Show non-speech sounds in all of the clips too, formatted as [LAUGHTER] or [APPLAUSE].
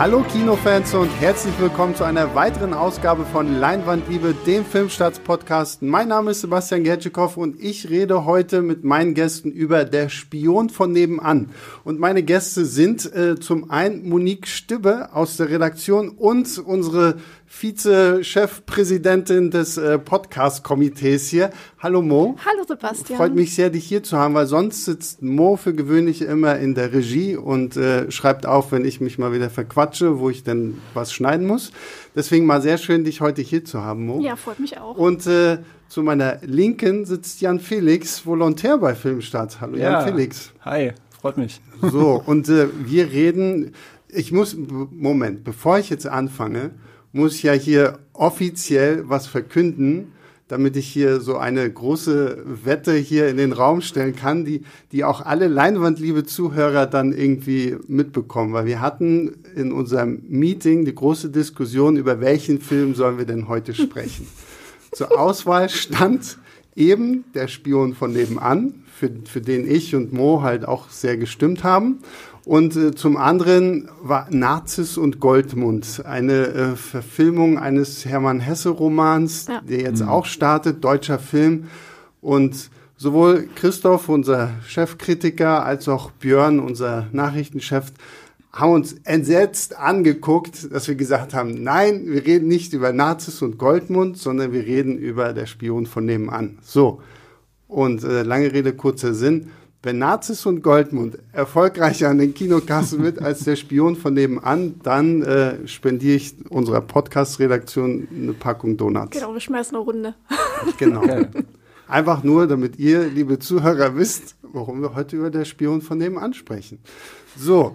Hallo Kinofans und herzlich willkommen zu einer weiteren Ausgabe von Leinwandliebe, dem Filmstarts-Podcast. Mein Name ist Sebastian Gertschikow und ich rede heute mit meinen Gästen über Der Spion von nebenan. Und meine Gäste sind äh, zum einen Monique Stibbe aus der Redaktion und unsere Vize-Chefpräsidentin des äh, Podcast-Komitees hier. Hallo Mo. Hallo Sebastian. Freut mich sehr, dich hier zu haben, weil sonst sitzt Mo für gewöhnlich immer in der Regie und äh, schreibt auf, wenn ich mich mal wieder verquatsche, wo ich denn was schneiden muss. Deswegen mal sehr schön, dich heute hier zu haben, Mo. Ja, freut mich auch. Und äh, zu meiner Linken sitzt Jan Felix, Volontär bei Filmstadt. Hallo Ja. Jan Felix. Hi, freut mich. So, und äh, wir reden, ich muss, Moment, bevor ich jetzt anfange, muss ich ja hier offiziell was verkünden, damit ich hier so eine große Wette hier in den Raum stellen kann, die, die auch alle Leinwandliebe Zuhörer dann irgendwie mitbekommen. Weil wir hatten in unserem Meeting die große Diskussion, über welchen Film sollen wir denn heute sprechen. [LAUGHS] Zur Auswahl stand eben der Spion von nebenan, für, für den ich und Mo halt auch sehr gestimmt haben. Und äh, zum anderen war Narziss und Goldmund, eine äh, Verfilmung eines Hermann Hesse-Romans, Ja. der jetzt auch startet, deutscher Film. Und sowohl Christoph, unser Chefkritiker, als auch Björn, unser Nachrichtenchef, haben uns entsetzt angeguckt, dass wir gesagt haben, nein, wir reden nicht über Nazis und Goldmund, sondern wir reden über der Spion von nebenan. So. Und äh, lange Rede, kurzer Sinn. Wenn Nazis und Goldmund erfolgreicher an den Kinokassen wird als der Spion von nebenan, dann äh, spendiere ich unserer Podcast-Redaktion eine Packung Donuts. Genau, wir schmeißen eine Runde. Genau. Okay. Einfach nur, damit ihr, liebe Zuhörer, wisst, warum wir heute über der Spion von nebenan sprechen. So,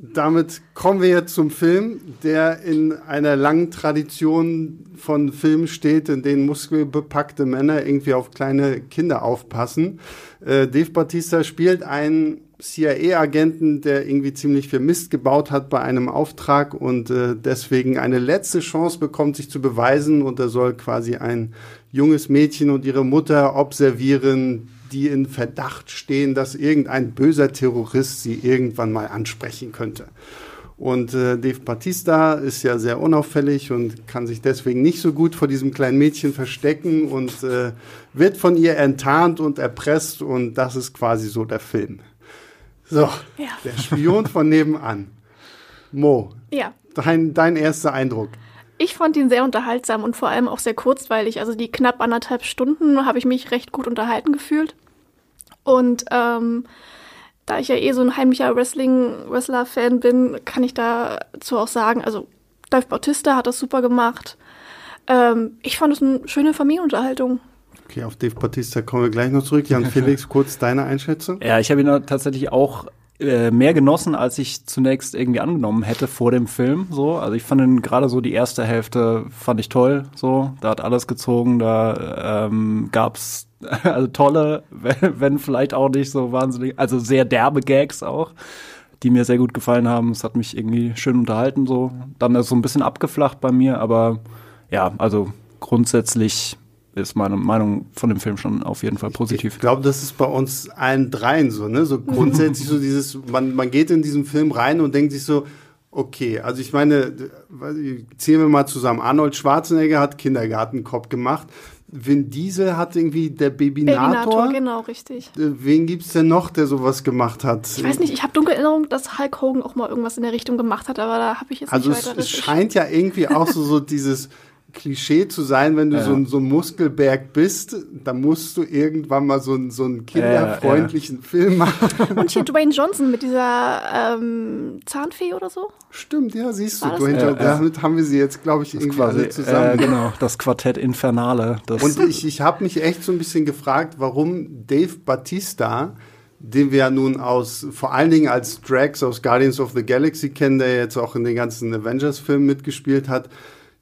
damit kommen wir jetzt zum Film, der in einer langen Tradition von Filmen steht, in denen muskelbepackte Männer irgendwie auf kleine Kinder aufpassen. Äh, Dave Bautista spielt einen CIA-Agenten, der irgendwie ziemlich viel Mist gebaut hat bei einem Auftrag und äh, deswegen eine letzte Chance bekommt, sich zu beweisen und er soll quasi ein junges Mädchen und ihre Mutter observieren, die in Verdacht stehen, dass irgendein böser Terrorist sie irgendwann mal ansprechen könnte. Und äh, Dave Bautista ist ja sehr unauffällig und kann sich deswegen nicht so gut vor diesem kleinen Mädchen verstecken und äh, wird von ihr enttarnt und erpresst und das ist quasi so der Film. So, Ja. der Spion von nebenan. Mo, Ja. dein, dein erster Eindruck. Ich fand ihn sehr unterhaltsam und vor allem auch sehr kurzweilig. Also die knapp anderthalb Stunden habe ich mich recht gut unterhalten gefühlt. Und ähm, da ich ja eh so ein heimlicher Wrestling-Wrestler-Fan bin, kann ich dazu auch sagen, also Dave Bautista hat das super gemacht. Ähm, ich fand es eine schöne Familienunterhaltung. Okay, auf Dave Bautista kommen wir gleich noch zurück. Jan [LAUGHS] Felix, kurz deine Einschätzung. Ja, ich habe ihn tatsächlich auch äh, mehr genossen, als ich zunächst irgendwie angenommen hätte vor dem Film. So, also ich fand gerade so die erste Hälfte fand ich toll. So, da hat alles gezogen, da ähm, gab's [LAUGHS] also tolle, wenn, wenn vielleicht auch nicht so wahnsinnig, also sehr derbe Gags auch, die mir sehr gut gefallen haben. Es hat mich irgendwie schön unterhalten. So, dann ist so ein bisschen abgeflacht bei mir, aber ja, also grundsätzlich ist meine Meinung von dem Film schon auf jeden Fall positiv. Ich glaube, das ist bei uns allen dreien so, ne? So grundsätzlich so dieses, man, man geht in diesen Film rein und denkt sich so, okay, also ich meine, zählen wir mal zusammen. Arnold Schwarzenegger hat Kindergartenkopf gemacht. Vin Diesel hat irgendwie der Babinator. Babinator, genau, richtig. Äh, Wen gibt's denn noch, der sowas gemacht hat? Ich weiß nicht, ich habe dunkle Erinnerung, dass Hulk Hogan auch mal irgendwas in der Richtung gemacht hat, aber da habe ich jetzt Also nicht es, weiter es scheint ja irgendwie auch so, so dieses Klischee zu sein, wenn du Ja. so, ein, so ein Muskelberg bist, dann musst du irgendwann mal so, ein, so einen kinderfreundlichen Film machen. Und hier Dwayne Johnson mit dieser ähm, Zahnfee oder so. Stimmt, ja, siehst du, War das Dwayne so? Johnson, Ja, ja. damit haben wir sie jetzt, glaube ich, irgendwie alle zusammen. äh, genau, das Quartett Infernale. Das, Und ich, ich habe mich echt so ein bisschen gefragt, warum Dave Batista, den wir ja nun aus, vor allen Dingen als Drax aus Guardians of the Galaxy kennen, der jetzt auch in den ganzen Avengers-Filmen mitgespielt hat.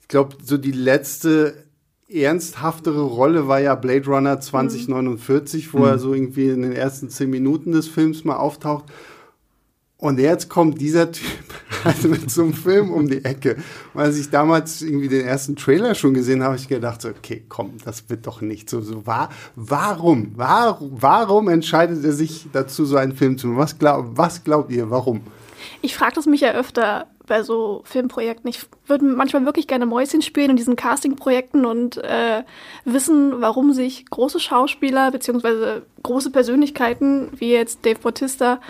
Ich glaube, so die letzte ernsthaftere Rolle war ja Blade Runner 2049, wo er so irgendwie in den ersten zehn Minuten des Films mal auftaucht. Und jetzt kommt dieser Typ [LAUGHS] also mit so einem Film um die Ecke. Und als ich damals irgendwie den ersten Trailer schon gesehen habe, habe ich gedacht, so, okay, komm, das wird doch nicht so. so war, warum, warum, warum entscheidet er sich dazu, so einen Film zu machen? Was, glaub, was glaubt ihr, warum? Ich frage das mich ja öfter bei so Filmprojekten. Ich würde manchmal wirklich gerne Mäuschen spielen in diesen Castingprojekten und äh, wissen, warum sich große Schauspieler beziehungsweise große Persönlichkeiten wie jetzt Dave Bautista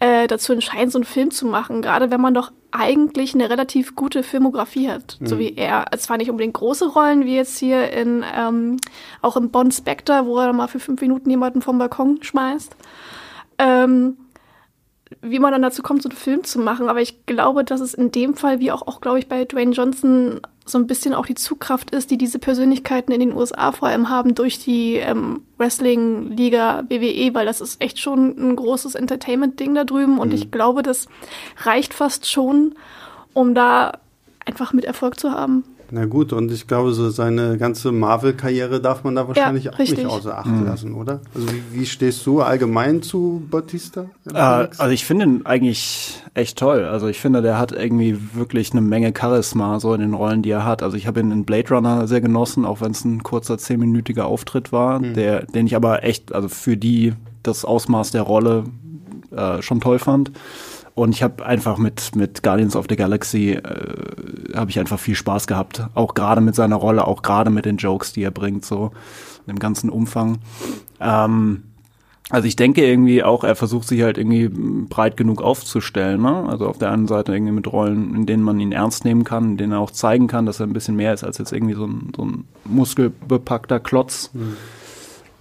äh, dazu entscheiden, so einen Film zu machen. Gerade wenn man doch eigentlich eine relativ gute Filmografie hat, mhm. so wie er. Zwar nicht unbedingt große Rollen, wie jetzt hier in ähm, auch im Bond Spectre, wo er mal für fünf Minuten jemanden vom Balkon schmeißt. Ähm, wie man dann dazu kommt, so einen Film zu machen. Aber ich glaube, dass es in dem Fall, wie auch, auch glaube ich, bei Dwayne Johnson so ein bisschen auch die Zugkraft ist, die diese Persönlichkeiten in den USA vor allem haben durch die ähm, Wrestling-Liga WWE, weil das ist echt schon ein großes Entertainment-Ding da drüben. Und mhm. ich glaube, das reicht fast schon, um da einfach mit Erfolg zu haben. Na gut, und ich glaube, so seine ganze Marvel-Karriere darf man da wahrscheinlich ja, auch nicht außer Acht mhm. lassen, oder? Also wie, wie, stehst du allgemein zu Batista? Äh, also ich finde ihn eigentlich echt toll. Also ich finde, der hat irgendwie wirklich eine Menge Charisma so in den Rollen, die er hat. Also ich habe ihn in Blade Runner sehr genossen, auch wenn es ein kurzer zehnminütiger Auftritt war, mhm. der, den ich aber echt, also für die das Ausmaß der Rolle äh, schon toll fand. Und ich habe einfach mit, mit Guardians of the Galaxy, äh, habe ich einfach viel Spaß gehabt. Auch gerade mit seiner Rolle, auch gerade mit den Jokes, die er bringt, so im ganzen Umfang. Ähm, also ich denke irgendwie auch, er versucht sich halt irgendwie breit genug aufzustellen. Ne? Also auf der einen Seite irgendwie mit Rollen, in denen man ihn ernst nehmen kann, in denen er auch zeigen kann, dass er ein bisschen mehr ist als jetzt irgendwie so ein, so ein muskelbepackter Klotz. Mhm.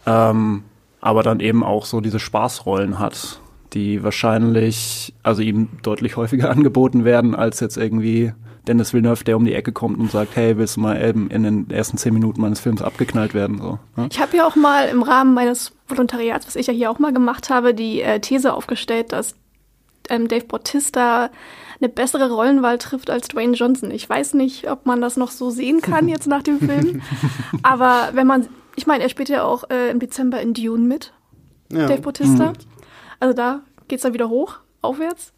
Ähm, aber dann eben auch so diese Spaßrollen hat die wahrscheinlich, also ihm deutlich häufiger [LAUGHS] angeboten werden, als jetzt irgendwie Dennis Villeneuve, der um die Ecke kommt und sagt, hey, willst du mal eben in den ersten zehn Minuten meines Films abgeknallt werden? So, ne? Ich habe ja auch mal im Rahmen meines Volontariats, was ich ja hier auch mal gemacht habe, die äh, These aufgestellt, dass ähm, Dave Bautista eine bessere Rollenwahl trifft als Dwayne Johnson. Ich weiß nicht, ob man das noch so sehen kann [LAUGHS] jetzt nach dem Film. Aber wenn man, ich meine, er spielt ja auch äh, im Dezember in Dune mit, ja. Dave Bautista. Mhm. Also da geht es dann wieder hoch, aufwärts.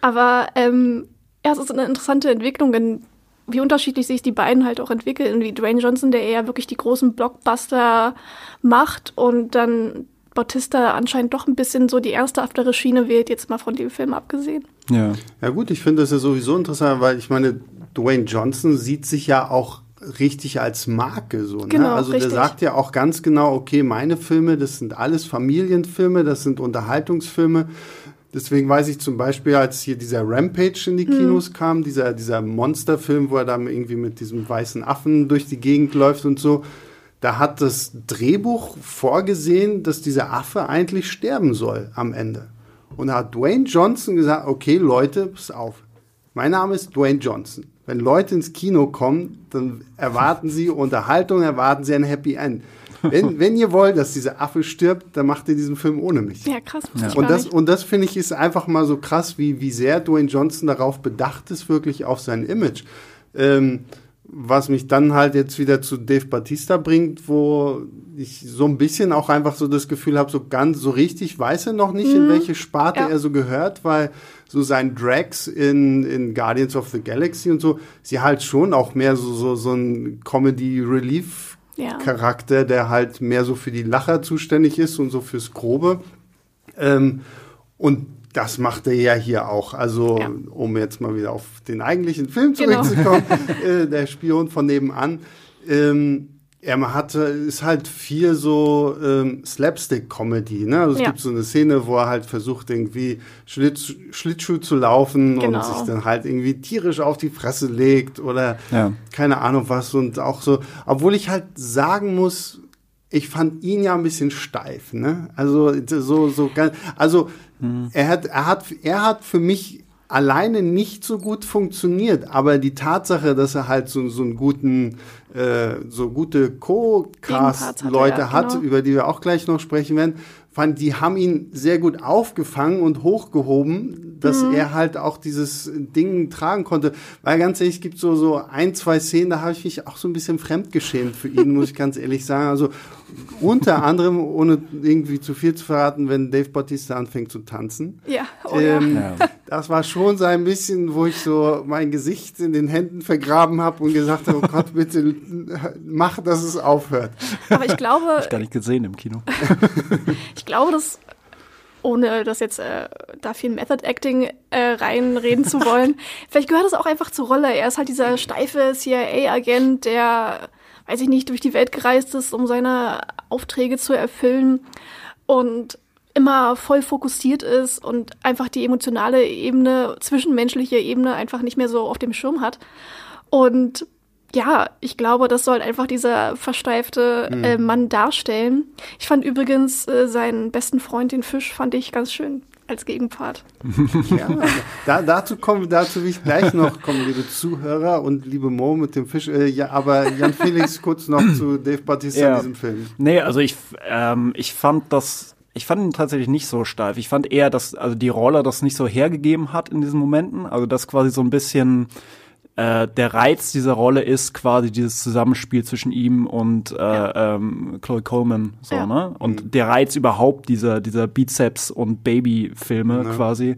Aber ähm, ja, es ist eine interessante Entwicklung, denn wie unterschiedlich sich die beiden halt auch entwickeln. Wie Dwayne Johnson, der eher wirklich die großen Blockbuster macht und dann Bautista anscheinend doch ein bisschen so die ernsthaftere Schiene wählt, jetzt mal von dem Film abgesehen. Ja. Ja gut, ich finde das ja sowieso interessant, weil ich meine, Dwayne Johnson sieht sich ja auch richtig als Marke so. Ne? Genau, also richtig. der sagt ja auch ganz genau, okay, meine Filme, das sind alles Familienfilme, das sind Unterhaltungsfilme. Deswegen weiß ich zum Beispiel, als hier dieser Rampage in die mhm. Kinos hm. kam, dieser, dieser Monsterfilm, wo er dann irgendwie mit diesem weißen Affen durch die Gegend läuft und so, da hat das Drehbuch vorgesehen, dass dieser Affe eigentlich sterben soll am Ende. Und da hat Dwayne Johnson gesagt, okay Leute, pass auf, mein Name ist Dwayne Johnson. Wenn Leute ins Kino kommen, dann erwarten sie Unterhaltung, erwarten sie ein Happy End. Wenn, wenn ihr wollt, dass dieser Affe stirbt, dann macht ihr diesen Film ohne mich. Ja, krass. Ja. Und, das, und das finde ich ist einfach mal so krass, wie, wie sehr Dwayne Johnson darauf bedacht ist, wirklich auf sein Image. Ähm, was mich dann halt jetzt wieder zu Dave Batista bringt, wo ich so ein bisschen auch einfach so das Gefühl habe, so ganz so richtig weiß er noch nicht, mhm. in welche Sparte ja. er so gehört, weil so sein Drax in, in Guardians of the Galaxy und so, sie halt schon auch mehr so, so, so ein Comedy-Relief-Charakter, ja. der halt mehr so für die Lacher zuständig ist und so fürs Grobe. Ähm, und das macht er ja hier auch. Also, ja. um jetzt mal wieder auf den eigentlichen Film zurückzukommen, genau. [LAUGHS] äh, der Spion von nebenan. Ähm, er hatte, ist halt viel so ähm, Slapstick-Comedy. Ne? Also es ja. gibt so eine Szene, wo er halt versucht, irgendwie Schlitz, Schlittschuh zu laufen genau. und sich dann halt irgendwie tierisch auf die Fresse legt oder ja. keine Ahnung was. Und auch so, obwohl ich halt sagen muss, ich fand ihn ja ein bisschen steif. Ne? Also so, so ganz, also hm. er hat, er hat, er hat für mich alleine nicht so gut funktioniert, aber die Tatsache, dass er halt so, so einen guten, äh, so gute Co-Cast-Leute hat, genau. über die wir auch gleich noch sprechen werden, fand, die haben ihn sehr gut aufgefangen und hochgehoben, dass mhm. er halt auch dieses Ding tragen konnte. Weil ganz ehrlich, es gibt so, so ein, zwei Szenen, da habe ich mich auch so ein bisschen fremdgeschämt für ihn, [LAUGHS] muss ich ganz ehrlich sagen. Also unter anderem, ohne irgendwie zu viel zu verraten, wenn Dave Bautista anfängt zu tanzen. Ja, oh ähm, ja. Das war schon so ein bisschen, wo ich so mein Gesicht in den Händen vergraben habe und gesagt habe, oh Gott, bitte mach, dass es aufhört. Aber ich glaube... Ich gar nicht gesehen im Kino. [LAUGHS] ich glaube, das ohne das jetzt äh, da viel Method Acting äh, reinreden zu wollen. [LAUGHS] Vielleicht gehört es auch einfach zur Rolle. Er ist halt dieser steife CIA-Agent, der, weiß ich nicht, durch die Welt gereist ist, um seine Aufträge zu erfüllen und immer voll fokussiert ist und einfach die emotionale Ebene, zwischenmenschliche Ebene einfach nicht mehr so auf dem Schirm hat. Und ja, ich glaube, das soll einfach dieser versteifte Mhm. äh, Mann darstellen. Ich fand übrigens äh, seinen besten Freund, den Fisch, fand ich ganz schön als Gegenpart. Ja, da, dazu kommen, dazu will ich gleich noch kommen, liebe Zuhörer und liebe Mo mit dem Fisch. Äh, ja, aber Jan Felix kurz noch zu Dave Bautista Ja. in diesem Film. Nee, also ich, ähm, ich fand das, ich fand ihn tatsächlich nicht so steif. Ich fand eher, dass also die Rolle das nicht so hergegeben hat in diesen Momenten. Also dass quasi so ein bisschen äh, der Reiz dieser Rolle ist quasi dieses Zusammenspiel zwischen ihm und äh, ähm, Chloe Coleman, so, Ja. ne? Und der Reiz überhaupt dieser, dieser Bizeps- und Baby-Filme Ja. quasi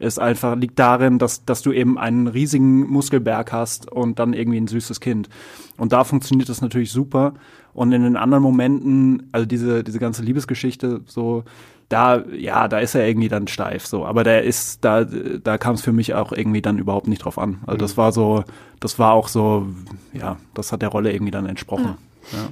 ist einfach, liegt darin, dass, dass du eben einen riesigen Muskelberg hast und dann irgendwie ein süßes Kind. Und da funktioniert das natürlich super. Und in den anderen Momenten, also diese, diese ganze Liebesgeschichte, so, da, ja, da ist er irgendwie dann steif, so. Aber der ist, da, da kam es für mich auch irgendwie dann überhaupt nicht drauf an. Also das war so, das war auch so, ja, das hat der Rolle irgendwie dann entsprochen. Ja.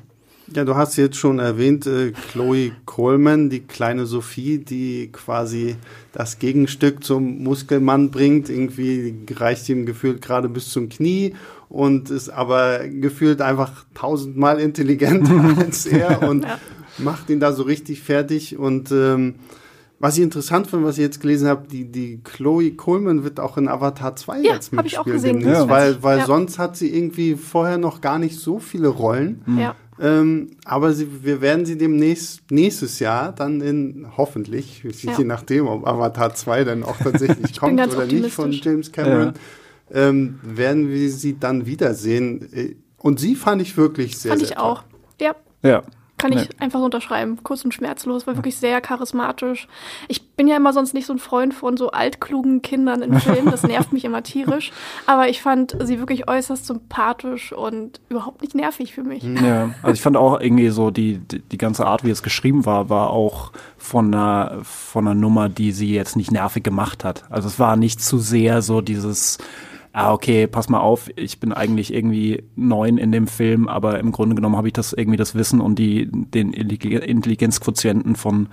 Ja, du hast jetzt schon erwähnt, äh, Chloe Coleman, die kleine Sophie, die quasi das Gegenstück zum Muskelmann bringt. Irgendwie reicht ihm gefühlt gerade bis zum Knie und ist aber gefühlt einfach tausendmal intelligenter [LAUGHS] als er und Ja. Macht ihn da so richtig fertig. Und ähm, was ich interessant finde, was ich jetzt gelesen habe, die, die Chloe Coleman wird auch in Avatar 2 Ja, jetzt hab ich auch mitspielen gesehen. Ja. weil, weil Ja. sonst hat sie irgendwie vorher noch gar nicht so viele Rollen. Ja. Ähm, aber sie, wir werden sie demnächst nächstes Jahr dann in hoffentlich, je Ja. nachdem, ob Avatar 2 dann auch tatsächlich [LAUGHS] kommt oder nicht von. James Cameron, ähm, werden wir sie dann wiedersehen. Äh, Und sie fand ich wirklich sehr, Fand sehr ich auch. Ja, Ja. Kann ich Nee. einfach so unterschreiben. Kurz und schmerzlos, war wirklich sehr charismatisch. Ich bin ja immer sonst nicht so ein Freund von so altklugen Kindern in Filmen. Das [LAUGHS] nervt mich immer tierisch. Aber ich fand sie wirklich äußerst sympathisch und überhaupt nicht nervig für mich. Ja, also ich fand auch irgendwie so die, die, die ganze Art, wie es geschrieben war, war auch von einer, von einer Nummer, die sie jetzt nicht nervig gemacht hat. Also es war nicht zu sehr so dieses, ah, okay, pass mal auf, ich bin eigentlich irgendwie neun in dem Film, aber im Grunde genommen habe ich das irgendwie das Wissen und die, den Intelli- Intelligenzquotienten von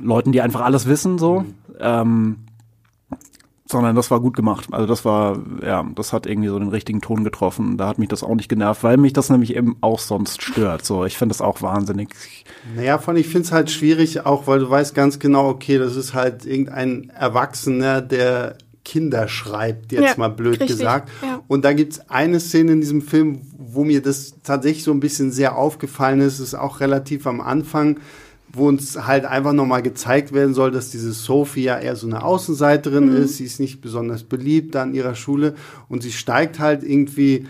Leuten, die einfach alles wissen, so. Ähm, sondern das war gut gemacht. Also das war, ja, das hat irgendwie so den richtigen Ton getroffen. Da hat mich das auch nicht genervt, weil mich das nämlich eben auch sonst stört. So, ich finde das auch wahnsinnig. Naja, von ich finde es halt schwierig, auch weil du weißt ganz genau, okay, das ist halt irgendein Erwachsener, der Kinder schreibt, jetzt Ja, mal blöd richtig, gesagt. ja. Und da gibt's eine Szene in diesem Film, wo mir das tatsächlich so ein bisschen sehr aufgefallen ist, ist auch relativ am Anfang, wo uns halt einfach nochmal gezeigt werden soll, dass diese Sophie ja eher so eine Außenseiterin Mhm. ist, sie ist nicht besonders beliebt an ihrer Schule und sie steigt halt irgendwie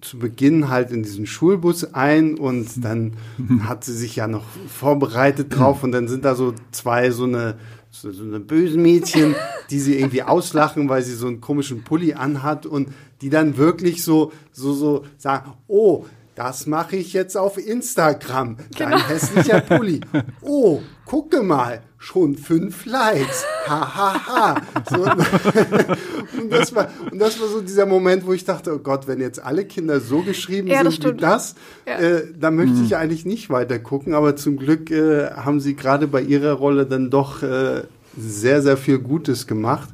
zu Beginn halt in diesen Schulbus ein und dann [LAUGHS] hat sie sich ja noch vorbereitet drauf und dann sind da so zwei so eine so, so eine bösen Mädchen, die sie irgendwie auslachen, weil sie so einen komischen Pulli anhat und die dann wirklich so so so sagen, oh, das mache ich jetzt auf Instagram. Dein Genau. hässlicher Pulli. Oh, gucke mal, schon fünf Likes. Ha, ha, ha. So, [LAUGHS] und, das war, und das war so dieser Moment, wo ich dachte, oh Gott, wenn jetzt alle Kinder so geschrieben Ja, das sind wie stimmt. das, Ja. äh, dann möchte ich eigentlich nicht weiter gucken. Aber zum Glück äh, haben sie gerade bei ihrer Rolle dann doch äh, sehr, sehr viel Gutes gemacht.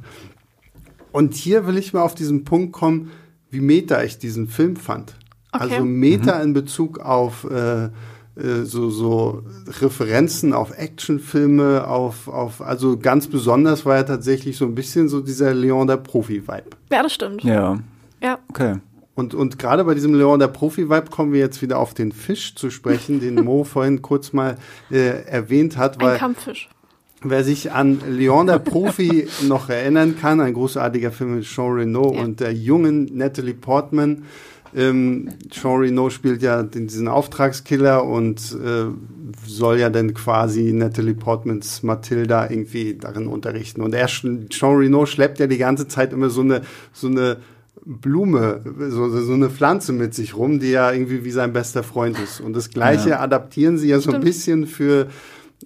Und hier will ich mal auf diesen Punkt kommen, wie meta ich diesen Film fand. Okay. Also Meta in Bezug auf äh, so, so Referenzen auf Actionfilme, auf, auf, also ganz besonders war ja tatsächlich so ein bisschen so dieser Leon der Profi-Vibe. Ja, das stimmt. Ja, Ja. okay. Und, und gerade bei diesem Leon der Profi-Vibe kommen wir jetzt wieder auf den Fisch zu sprechen, den Mo [LAUGHS] vorhin kurz mal äh, erwähnt hat, Ein weil Kampffisch. Wer sich an Leon der Profi [LAUGHS] noch erinnern kann, ein großartiger Film mit Jean Reno Ja. und der jungen Natalie Portman. Ähm, Jean Reno spielt ja den, diesen Auftragskiller und äh, soll ja dann quasi Natalie Portmans Matilda irgendwie darin unterrichten. Und er, Jean Reno schleppt ja die ganze Zeit immer so eine, so eine Blume, so, so eine Pflanze mit sich rum, die ja irgendwie wie sein bester Freund ist. Und das Gleiche Ja. adaptieren sie ja so ein bisschen für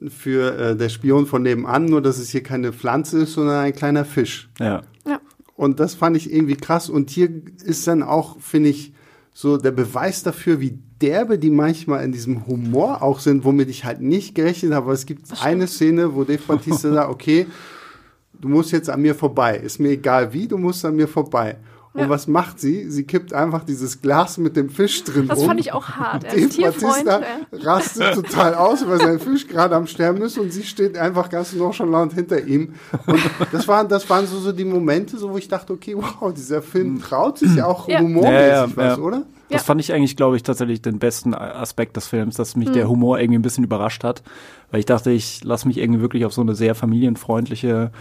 für äh, der Spion von nebenan, nur dass es hier keine Pflanze ist, sondern ein kleiner Fisch. Ja. Ja. Und das fand ich irgendwie krass. Und hier ist dann auch, finde ich, so der Beweis dafür, wie derbe die manchmal in diesem Humor auch sind, womit ich halt nicht gerechnet habe. Aber es gibt eine Szene, wo Dave Bautista [LAUGHS] sagt, okay, du musst jetzt an mir vorbei. Ist mir egal wie, du musst an mir vorbei. Und Ja. was macht sie? Sie kippt einfach dieses Glas mit dem Fisch drin Das um. fand ich auch hart. Er ist ja. rastet total aus, weil sein Fisch gerade am Sterben ist und sie steht einfach ganz nonchalant hinter ihm. Und das waren, das waren so, so die Momente, so, wo ich dachte, okay, wow, dieser Film traut sich ja auch Ja. humormäßig Ja, ja, was, ja. oder? Das Ja. fand ich eigentlich, glaube ich, tatsächlich den besten Aspekt des Films, dass mich der Humor irgendwie ein bisschen überrascht hat. Weil ich dachte, ich lasse mich irgendwie wirklich auf so eine sehr familienfreundliche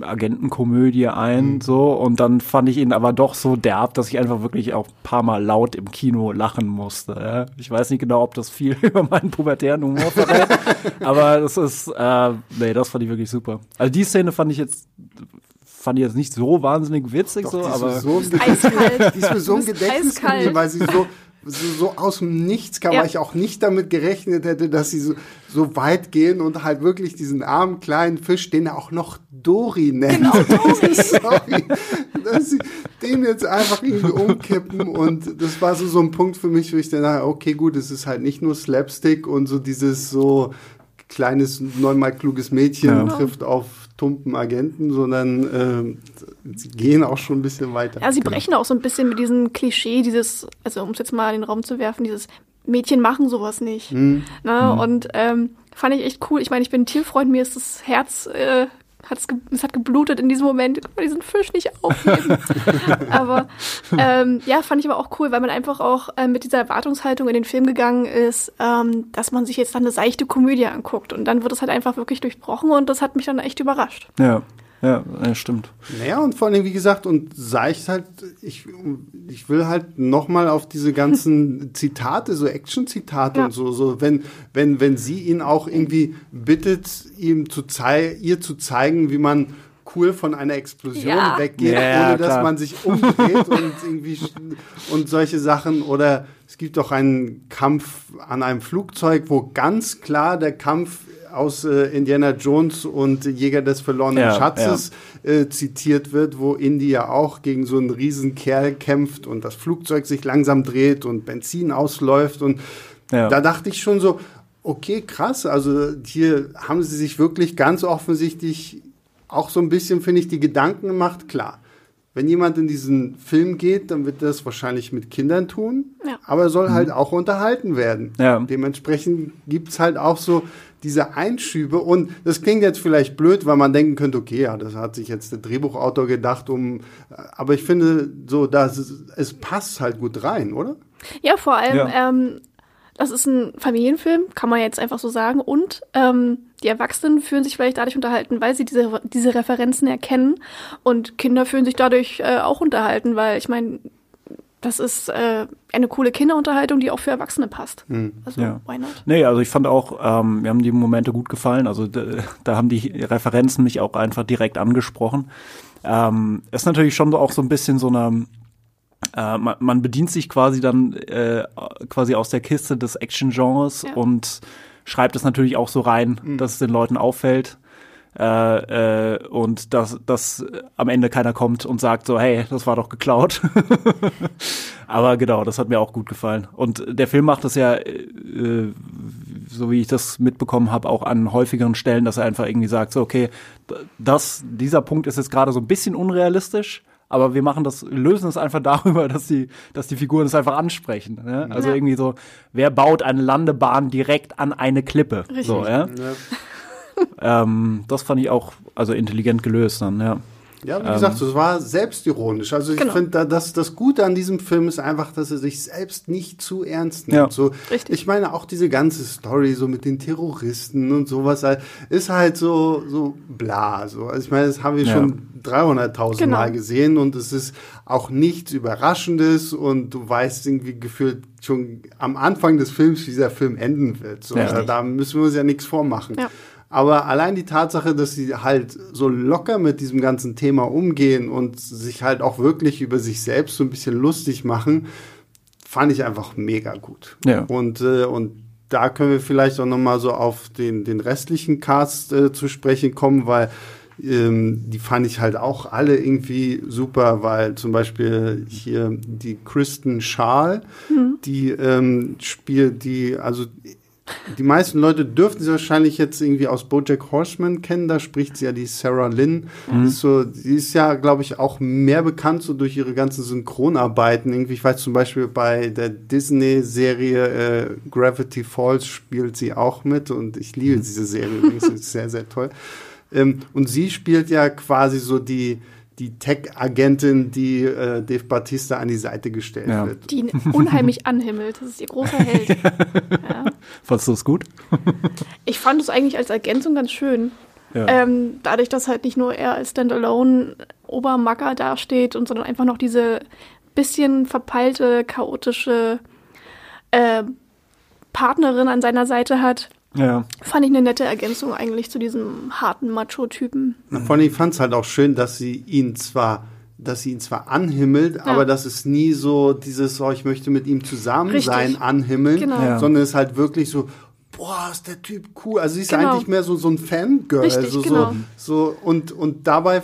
Agentenkomödie ein, so. Und dann fand ich ihn aber doch so derb, dass ich einfach wirklich auch ein paar Mal laut im Kino lachen musste. Ja. Ich weiß nicht genau, ob das viel [LAUGHS] über meinen pubertären Humor verrät, [LAUGHS] aber das ist, äh, nee, das fand ich wirklich super. Also die Szene fand ich jetzt, fand ich jetzt nicht so wahnsinnig witzig, Doch, so, die ist aber. so, im Eiskalt. die ist mir so bist Gedächtnis weil sie so, so, so aus dem Nichts kam, Ja. weil ich auch nicht damit gerechnet hätte, dass sie so, so weit gehen und halt wirklich diesen armen kleinen Fisch, den er auch noch Dori nennt. Genau, [LAUGHS] Dori. Sorry, dass sie den jetzt einfach irgendwie umkippen und das war so, so ein Punkt für mich, wo ich dann dachte, okay, gut, es ist halt nicht nur Slapstick und so dieses so kleines, neunmal kluges Mädchen Ja. trifft auf tumpen Agenten, sondern ähm, sie gehen auch schon ein bisschen weiter. Ja, sie brechen auch so ein bisschen mit diesem Klischee, dieses, also um es jetzt mal in den Raum zu werfen, dieses Mädchen machen sowas nicht. Hm. Ne? Und ähm, fand ich echt cool. Ich meine, ich bin ein Tierfreund, mir ist das Herz, äh, hat's ge es hat geblutet in diesem Moment. Ich konnte diesen Fisch nicht aufnehmen. [LAUGHS] aber ähm, ja, fand ich aber auch cool, weil man einfach auch äh, mit dieser Erwartungshaltung in den Film gegangen ist, ähm, dass man sich jetzt dann eine seichte Komödie anguckt. Und dann wird es halt einfach wirklich durchbrochen und das hat mich dann echt überrascht. Ja, ja, ja stimmt. Naja, und vor allem, wie gesagt, und seicht halt, ich, ich will halt nochmal auf diese ganzen [LAUGHS] Zitate, so Action-Zitate Ja. und so, so, wenn, wenn, wenn sie ihn auch irgendwie bittet, ihm zu zei ihr zu zeigen, wie man cool von einer Explosion Ja. weggeht, ohne dass klar. man sich umdreht und irgendwie und solche Sachen. Oder es gibt auch einen Kampf an einem Flugzeug, wo ganz klar der Kampf aus äh, Indiana Jones und Jäger des verlorenen Ja, Schatzes äh, zitiert wird, wo Indy ja auch gegen so einen riesen Kerl kämpft und das Flugzeug sich langsam dreht und Benzin ausläuft und Ja. da dachte ich schon so, okay, krass, also hier haben sie sich wirklich ganz offensichtlich auch so ein bisschen, finde ich, die Gedanken gemacht, klar. Wenn jemand in diesen Film geht, dann wird er das wahrscheinlich mit Kindern tun, Ja. aber er soll halt auch unterhalten werden. Ja. Dementsprechend gibt's halt auch so diese Einschübe und das klingt jetzt vielleicht blöd, weil man denken könnte, okay, ja, das hat sich jetzt der Drehbuchautor gedacht, um, aber ich finde so, dass es, es passt halt gut rein, oder? Ja, vor allem, Ja. ähm, das ist ein Familienfilm, kann man jetzt einfach so sagen. Und ähm, die Erwachsenen fühlen sich vielleicht dadurch unterhalten, weil sie diese, diese Referenzen erkennen. Und Kinder fühlen sich dadurch äh, auch unterhalten, weil ich meine, das ist äh, eine coole Kinderunterhaltung, die auch für Erwachsene passt. Also, Ja. why not? Nee, also ich fand auch, ähm, mir haben die Momente gut gefallen. Also da, da haben die Referenzen mich auch einfach direkt angesprochen. Ähm, ist natürlich schon so auch so ein bisschen so eine, äh, man, man bedient sich quasi dann äh, quasi aus der Kiste des Action-Genres Ja. und schreibt es natürlich auch so rein, dass es den Leuten auffällt. Äh, äh, und dass, dass am Ende keiner kommt und sagt so, hey, das war doch geklaut. [LAUGHS] Aber genau, das hat mir auch gut gefallen. Und der Film macht das ja, äh, so wie ich das mitbekommen habe, auch an häufigeren Stellen, dass er einfach irgendwie sagt, so, okay, das, dieser Punkt ist jetzt gerade so ein bisschen unrealistisch, aber wir machen das, lösen es einfach [LAUGHS] darüber, dass die, dass die Figuren es einfach ansprechen. Ne? Also Ja. irgendwie so, wer baut eine Landebahn direkt an eine Klippe? Richtig. So, ja? Ähm, das fand ich auch, also intelligent gelöst dann, ja. Ja, wie gesagt, es war selbstironisch. Also ich Genau. finde, da, das, das Gute an diesem Film ist einfach, dass er sich selbst nicht zu ernst nimmt. Ja. So, Richtig. Ich meine, auch diese ganze Story so mit den Terroristen und sowas halt, ist halt so, so bla. So. Also ich meine, das haben wir Ja. schon 300.000 Genau. Mal gesehen und es ist auch nichts Überraschendes und du weißt irgendwie gefühlt schon am Anfang des Films, wie dieser Film enden wird. So, Ja. Also da müssen wir uns ja nichts vormachen. Ja. Aber allein die Tatsache, dass sie halt so locker mit diesem ganzen Thema umgehen und sich halt auch wirklich über sich selbst so ein bisschen lustig machen, fand ich einfach mega gut. Ja. Und, äh, und da können wir vielleicht auch noch mal so auf den, den restlichen Cast äh, zu sprechen kommen, weil ähm, die fand ich halt auch alle irgendwie super, weil zum Beispiel hier die Kristen Schaal, mhm. die ähm, spielt die, also die meisten Leute dürften sie wahrscheinlich jetzt irgendwie aus Bojack Horseman kennen. Da spricht sie ja die Sarah Lynn. Mhm. Ist so, die ist ja, glaube ich, auch mehr bekannt so durch ihre ganzen Synchronarbeiten. Irgendwie, ich weiß zum Beispiel bei der Disney-Serie äh, Gravity Falls spielt sie auch mit und ich liebe mhm. diese Serie übrigens. ist sehr, sehr toll. Ähm, und sie spielt ja quasi so die, die Tech-Agentin, die äh, Dave Batista an die Seite gestellt ja. wird. Die ihn unheimlich anhimmelt. Das ist ihr großer Held. [LAUGHS] ja. Fandest du es gut? ich fand es eigentlich als Ergänzung ganz schön. Ja. Ähm, dadurch, dass halt nicht nur er als Standalone Obermacker dasteht, und sondern einfach noch diese bisschen verpeilte, chaotische äh, Partnerin an seiner Seite hat, ja. Fand ich eine nette Ergänzung eigentlich zu diesem harten Macho-Typen. Vor allem, ich fand es halt auch schön, dass sie ihn zwar dass sie ihn zwar anhimmelt, ja. aber dass es nie so dieses, oh, ich möchte mit ihm zusammen Richtig. sein, anhimmeln, genau. ja. sondern es ist halt wirklich so, boah, ist der Typ cool. Also sie ist genau. eigentlich mehr so, so ein Fangirl. Richtig, also genau. so, so, und, und dabei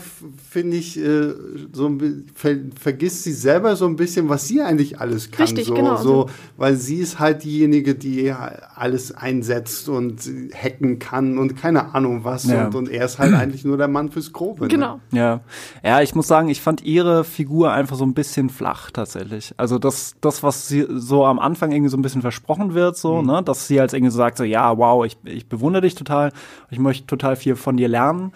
finde ich, äh, so ver, vergisst sie selber so ein bisschen, was sie eigentlich alles kann. Richtig, so, genau. so, weil sie ist halt diejenige, die alles einsetzt und hacken kann und keine Ahnung was. Ja. Und, und er ist halt eigentlich nur der Mann fürs Grobe. Ne? Genau. Ne? Ja. ja, ich muss sagen, ich fand ihre Figur einfach so ein bisschen flach tatsächlich. Also das, das was sie so am Anfang irgendwie so ein bisschen versprochen wird, so, mhm. ne, dass sie als irgendwie so sagt, so, ja, wow, ich, ich bewundere dich total, ich möchte total viel von dir lernen.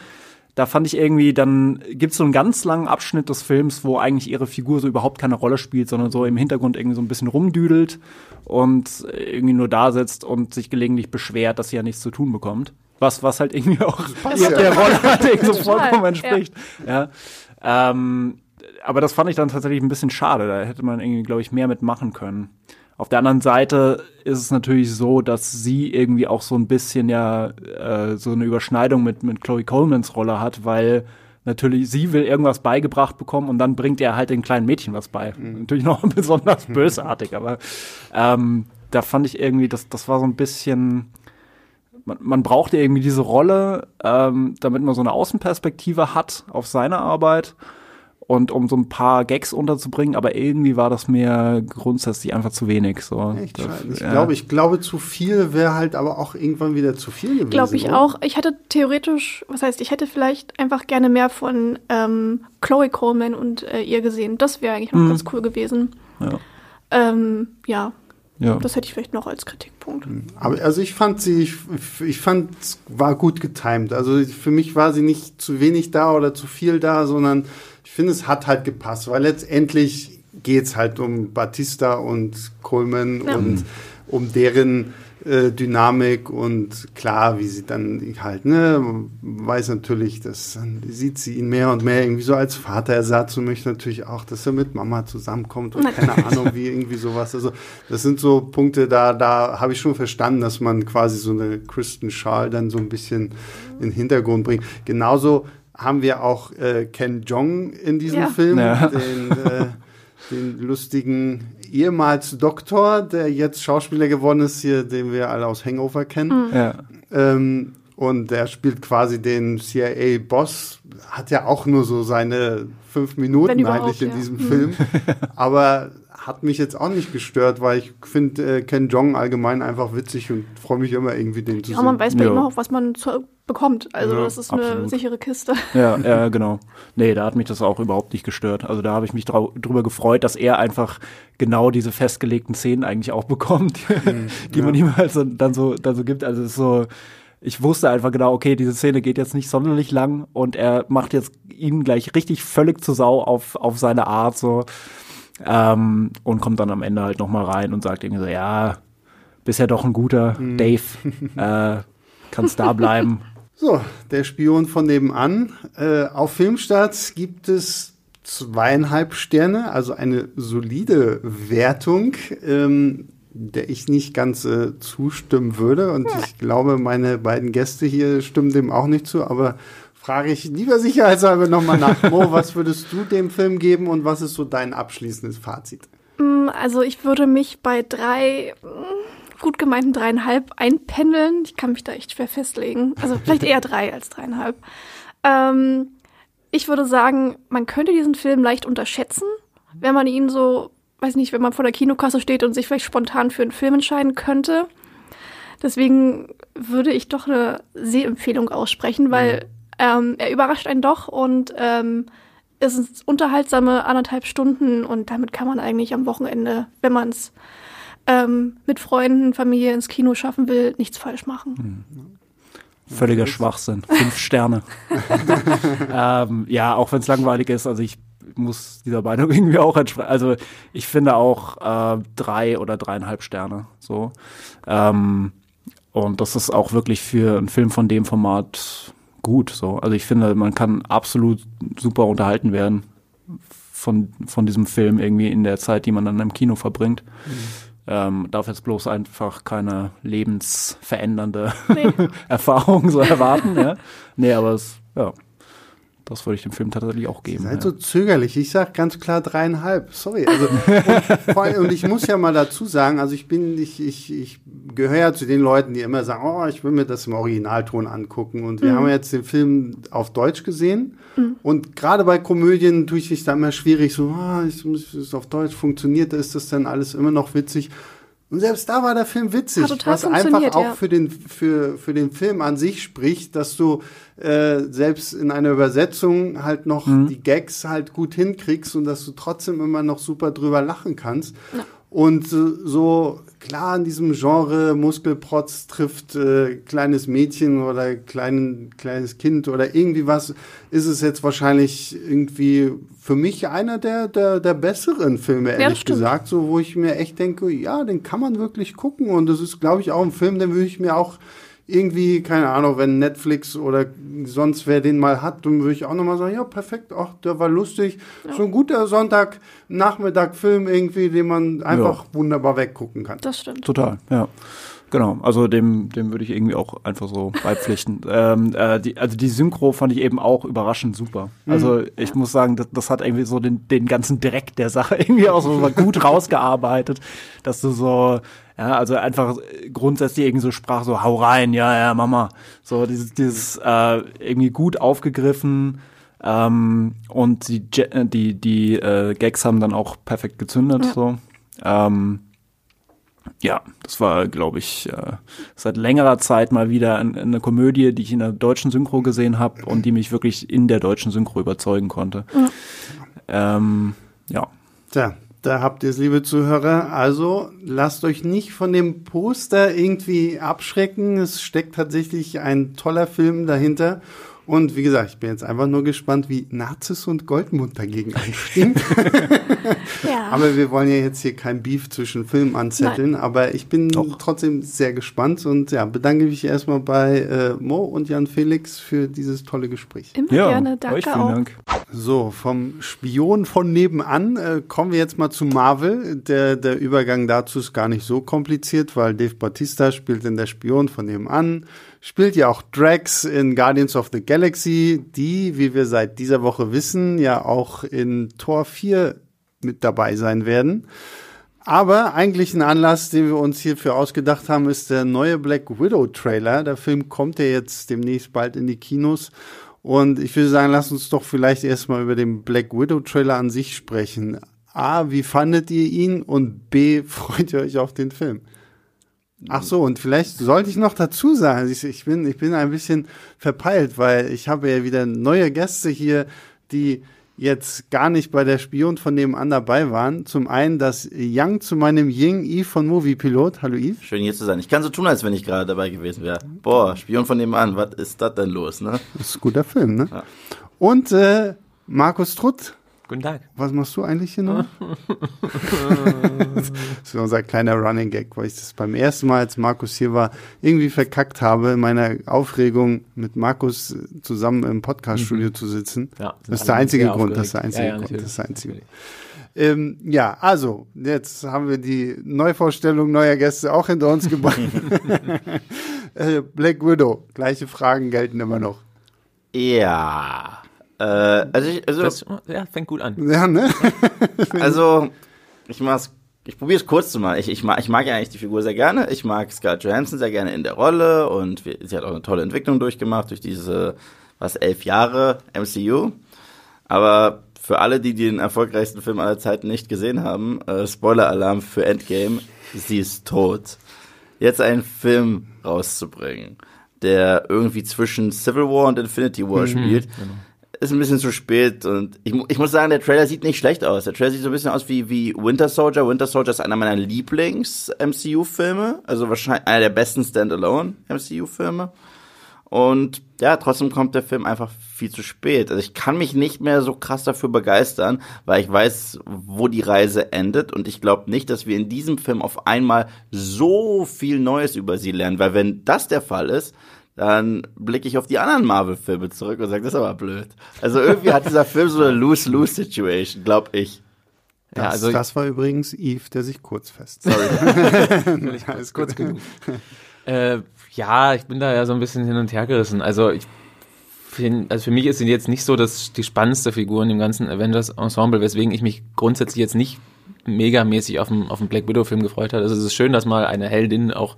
Da fand ich irgendwie, dann gibt es so einen ganz langen Abschnitt des Films, wo eigentlich ihre Figur so überhaupt keine Rolle spielt, sondern so im Hintergrund irgendwie so ein bisschen rumdüdelt und irgendwie nur da sitzt und sich gelegentlich beschwert, dass sie ja nichts zu tun bekommt. Was, was halt irgendwie auch ja. der Rolle [LAUGHS] halt irgendwie so vollkommen entspricht. Ja. ja. Ähm, aber das fand ich dann tatsächlich ein bisschen schade. Da hätte man irgendwie, glaube ich, mehr mitmachen können. Auf der anderen Seite ist es natürlich so, dass sie irgendwie auch so ein bisschen ja äh, so eine Überschneidung mit, mit Chloe Colemans Rolle hat, weil natürlich sie will irgendwas beigebracht bekommen und dann bringt er halt den kleinen Mädchen was bei. Mhm. Natürlich noch [LAUGHS] besonders bösartig, aber ähm, da fand ich irgendwie, das, das war so ein bisschen, man, man brauchte irgendwie diese Rolle, ähm, damit man so eine Außenperspektive hat auf seine Arbeit und um so ein paar Gags unterzubringen, aber irgendwie war das mir grundsätzlich einfach zu wenig. So. Echt das, ich, ja. glaube, ich glaube, zu viel wäre halt aber auch irgendwann wieder zu viel gewesen. Glaube ich oder? auch. Ich hätte theoretisch, was heißt, ich hätte vielleicht einfach gerne mehr von ähm, Chloe Coleman und äh, ihr gesehen. Das wäre eigentlich noch mhm. ganz cool gewesen. Ja. Ähm, ja. Ja. Das hätte ich vielleicht noch als Kritikpunkt. Mhm. Aber also ich fand sie, ich, ich fand, es war gut getimt. Also für mich war sie nicht zu wenig da oder zu viel da, sondern ich finde, es hat halt gepasst, weil letztendlich geht es halt um Batista und Coleman ja. und um deren äh, Dynamik und klar, wie sie dann halt, ne, weiß natürlich, dass dann sieht sie ihn mehr und mehr irgendwie so als Vaterersatz und möchte natürlich auch, dass er mit Mama zusammenkommt und keine Ahnung, wie irgendwie sowas. Also das sind so Punkte, da, da habe ich schon verstanden, dass man quasi so eine Kristen Schal dann so ein bisschen in den Hintergrund bringt. Genauso haben wir auch äh, Ken Jong in diesem ja. Film, ja. Den, äh, den lustigen ehemals Doktor, der jetzt Schauspieler geworden ist, hier, den wir alle aus Hangover kennen. Mhm. Ja. Ähm, und der spielt quasi den CIA-Boss, hat ja auch nur so seine fünf Minuten eigentlich in ja. diesem mhm. Film. [LAUGHS] Aber hat mich jetzt auch nicht gestört, weil ich finde äh, Ken Jong allgemein einfach witzig und freue mich immer irgendwie den zu ja, sehen. Ja, man weiß bei ja. ihm auch, was man zu, bekommt. Also ja, das ist absolut. eine sichere Kiste. [LAUGHS] Ja, ja, genau. Nee, da hat mich das auch überhaupt nicht gestört. Also da habe ich mich drüber gefreut, dass er einfach genau diese festgelegten Szenen eigentlich auch bekommt, [LAUGHS] mhm, die ja. man ihm halt so, dann so dann so gibt. Also es ist so ich wusste einfach genau, okay, diese Szene geht jetzt nicht sonderlich lang und er macht jetzt ihn gleich richtig völlig zur Sau auf, auf seine Art so. Ähm, und kommt dann am Ende halt nochmal rein und sagt irgendwie so, ja, bist ja doch ein guter mhm. Dave, [LAUGHS] äh, kannst da bleiben. So, der Spion von nebenan. Äh, auf Filmstarts gibt es zweieinhalb Sterne, also eine solide Wertung, ähm, der ich nicht ganz äh, zustimmen würde. Und ja. ich glaube, meine beiden Gäste hier stimmen dem auch nicht zu, aber frage ich lieber sicherheitshalber nochmal nach. Mo, [LAUGHS] was würdest du dem Film geben und was ist so dein abschließendes Fazit? Mm, also ich würde mich bei drei mm, gut gemeinten dreieinhalb einpendeln. Ich kann mich da echt schwer festlegen. Also vielleicht eher [LAUGHS] drei als dreieinhalb. Ähm, ich würde sagen, man könnte diesen Film leicht unterschätzen, wenn man ihn so, weiß nicht, wenn man vor der Kinokasse steht und sich vielleicht spontan für einen Film entscheiden könnte. Deswegen würde ich doch eine Sehempfehlung aussprechen, weil ähm, er überrascht einen doch und ähm, es sind unterhaltsame anderthalb Stunden und damit kann man eigentlich am Wochenende, wenn man es ähm, mit Freunden, Familie ins Kino schaffen will, nichts falsch machen. Völliger Schwachsinn. Fünf Sterne. [LAUGHS] ähm, ja, auch wenn es langweilig ist, also ich muss dieser Meinung irgendwie auch entsprechen. Also ich finde auch äh, drei oder dreieinhalb Sterne. So. Ähm, und das ist auch wirklich für einen Film von dem Format gut. So. Also ich finde, man kann absolut super unterhalten werden von, von diesem Film irgendwie in der Zeit, die man dann im Kino verbringt. Mhm. Ähm, darf jetzt bloß einfach keine lebensverändernde nee. [LAUGHS] Erfahrung so erwarten. ja. Nee, aber es, ja, das würde ich dem Film tatsächlich auch geben. Seid ja. so zögerlich. Ich sag ganz klar dreieinhalb. Sorry. Also, und, allem, und, ich muss ja mal dazu sagen, also ich bin, ich, ich, ich gehöre ja zu den Leuten, die immer sagen, oh, ich will mir das im Originalton angucken. Und wir mhm. haben jetzt den Film auf Deutsch gesehen. Mhm. Und gerade bei Komödien tue ich mich da immer schwierig, so, oh, ich es auf Deutsch funktioniert, ist das dann alles immer noch witzig? Und selbst da war der Film witzig, was einfach auch ja. für den für für den Film an sich spricht, dass du äh, selbst in einer Übersetzung halt noch mhm. die Gags halt gut hinkriegst und dass du trotzdem immer noch super drüber lachen kannst. Ja. Und so klar in diesem Genre Muskelprotz trifft äh, kleines Mädchen oder kleinen, kleines Kind oder irgendwie was, ist es jetzt wahrscheinlich irgendwie für mich einer der, der, der besseren Filme, ehrlich ja, gesagt, so wo ich mir echt denke, ja, den kann man wirklich gucken. Und das ist, glaube ich, auch ein Film, den würde ich mir auch irgendwie, keine Ahnung, wenn Netflix oder sonst wer den mal hat, dann würde ich auch nochmal sagen, ja, perfekt, ach, der war lustig. Ja. So ein guter Sonntag-Nachmittag-Film irgendwie, den man einfach ja. wunderbar weggucken kann. Das stimmt. Total, ja. Genau, also dem, dem würde ich irgendwie auch einfach so beipflichten. [LAUGHS] ähm, äh, die, also die Synchro fand ich eben auch überraschend super. Also mhm. ich muss sagen, das, das hat irgendwie so den, den ganzen Dreck der Sache [LAUGHS] irgendwie auch so gut rausgearbeitet, dass du so, ja, also einfach grundsätzlich irgendwie so sprach, so hau rein, ja, ja, Mama. So dieses, dieses äh, irgendwie gut aufgegriffen ähm, und die, die, die äh, Gags haben dann auch perfekt gezündet. Ja. So. Ähm, ja, das war, glaube ich, äh, seit längerer Zeit mal wieder eine Komödie, die ich in der deutschen Synchro gesehen habe und die mich wirklich in der deutschen Synchro überzeugen konnte. Ja. Ähm, ja. Tja, da habt ihr es, liebe Zuhörer. Also lasst euch nicht von dem Poster irgendwie abschrecken. Es steckt tatsächlich ein toller Film dahinter. Und wie gesagt, ich bin jetzt einfach nur gespannt, wie Nazis und Goldmund dagegen einstehen. [LAUGHS] ja. Aber wir wollen ja jetzt hier kein Beef zwischen Filmen anzetteln. Nein. Aber ich bin Doch. trotzdem sehr gespannt und ja, bedanke mich erstmal bei äh, Mo und Jan Felix für dieses tolle Gespräch. Immer ja, gerne, danke euch vielen auch. Dank. So, vom Spion von nebenan äh, kommen wir jetzt mal zu Marvel. Der, der Übergang dazu ist gar nicht so kompliziert, weil Dave Bautista spielt in der Spion von nebenan spielt ja auch Drax in Guardians of the Galaxy, die, wie wir seit dieser Woche wissen, ja auch in Tor 4 mit dabei sein werden. Aber eigentlich ein Anlass, den wir uns hierfür ausgedacht haben, ist der neue Black Widow Trailer. Der Film kommt ja jetzt demnächst bald in die Kinos. Und ich würde sagen, lass uns doch vielleicht erstmal über den Black Widow Trailer an sich sprechen. A, wie fandet ihr ihn? Und B, [LAUGHS] freut ihr euch auf den Film? Ach so, und vielleicht sollte ich noch dazu sagen, ich, ich, bin, ich bin ein bisschen verpeilt, weil ich habe ja wieder neue Gäste hier, die jetzt gar nicht bei der Spion von nebenan dabei waren. Zum einen das Yang zu meinem Ying, Yves von Moviepilot. Hallo Yves. Schön hier zu sein. Ich kann so tun, als wenn ich gerade dabei gewesen wäre. Boah, Spion von nebenan, was ist das denn los, ne? Das ist ein guter Film, ne? Ja. Und äh, Markus Trutt Guten Tag. Was machst du eigentlich hier noch? [LAUGHS] [LAUGHS] das ist unser kleiner Running Gag, weil ich das beim ersten Mal, als Markus hier war, irgendwie verkackt habe, in meiner Aufregung mit Markus zusammen im Podcaststudio mhm. zu sitzen. Ja, das ist der einzige Grund. Das ist der einzige ja, ja, Grund. Das ist der einzige. Ähm, ja, also, jetzt haben wir die Neuvorstellung neuer Gäste auch hinter uns gebracht. [LAUGHS] Äh, Black Widow, gleiche Fragen gelten immer noch. Ja. Äh, also, ich, also das, ja, fängt gut an. Ja, ne? [LAUGHS] also, ich mach's ich probiere es kurz zu machen. Ich, ich, mag, ich mag ja eigentlich die Figur sehr gerne. Ich mag Scarlett Johansson sehr gerne in der Rolle und wir, sie hat auch eine tolle Entwicklung durchgemacht durch diese, was, elf Jahre MCU. Aber für alle, die den erfolgreichsten Film aller Zeiten nicht gesehen haben, äh, Spoiler-Alarm für Endgame, sie ist tot. Jetzt einen Film rauszubringen, der irgendwie zwischen Civil War und Infinity War spielt, ist ein bisschen zu spät und ich, ich muss sagen, der Trailer sieht nicht schlecht aus. Der Trailer sieht so ein bisschen aus wie, wie Winter Soldier. Winter Soldier ist einer meiner Lieblings-MCU-Filme, also wahrscheinlich einer der besten Standalone-MCU-Filme. Und ja, trotzdem kommt der Film einfach viel zu spät. Also ich kann mich nicht mehr so krass dafür begeistern, weil ich weiß, wo die Reise endet. Und ich glaube nicht, dass wir in diesem Film auf einmal so viel Neues über sie lernen. Weil wenn das der Fall ist, dann blicke ich auf die anderen Marvel-Filme zurück und sage, das ist aber blöd. Also irgendwie hat dieser Film so eine Lose-Lose-Situation, glaube ich. Das, Ja, also das war übrigens Eve, der sich kurz fest. völlig [LAUGHS] kurz, kurz genug. Äh, ja, ich bin da ja so ein bisschen hin und her gerissen. Also ich find, also für mich ist sie jetzt nicht so das die spannendste Figur in dem ganzen Avengers Ensemble, weswegen ich mich grundsätzlich jetzt nicht megamäßig auf den, auf den Black Widow Film gefreut habe. Also es ist schön, dass mal eine Heldin auch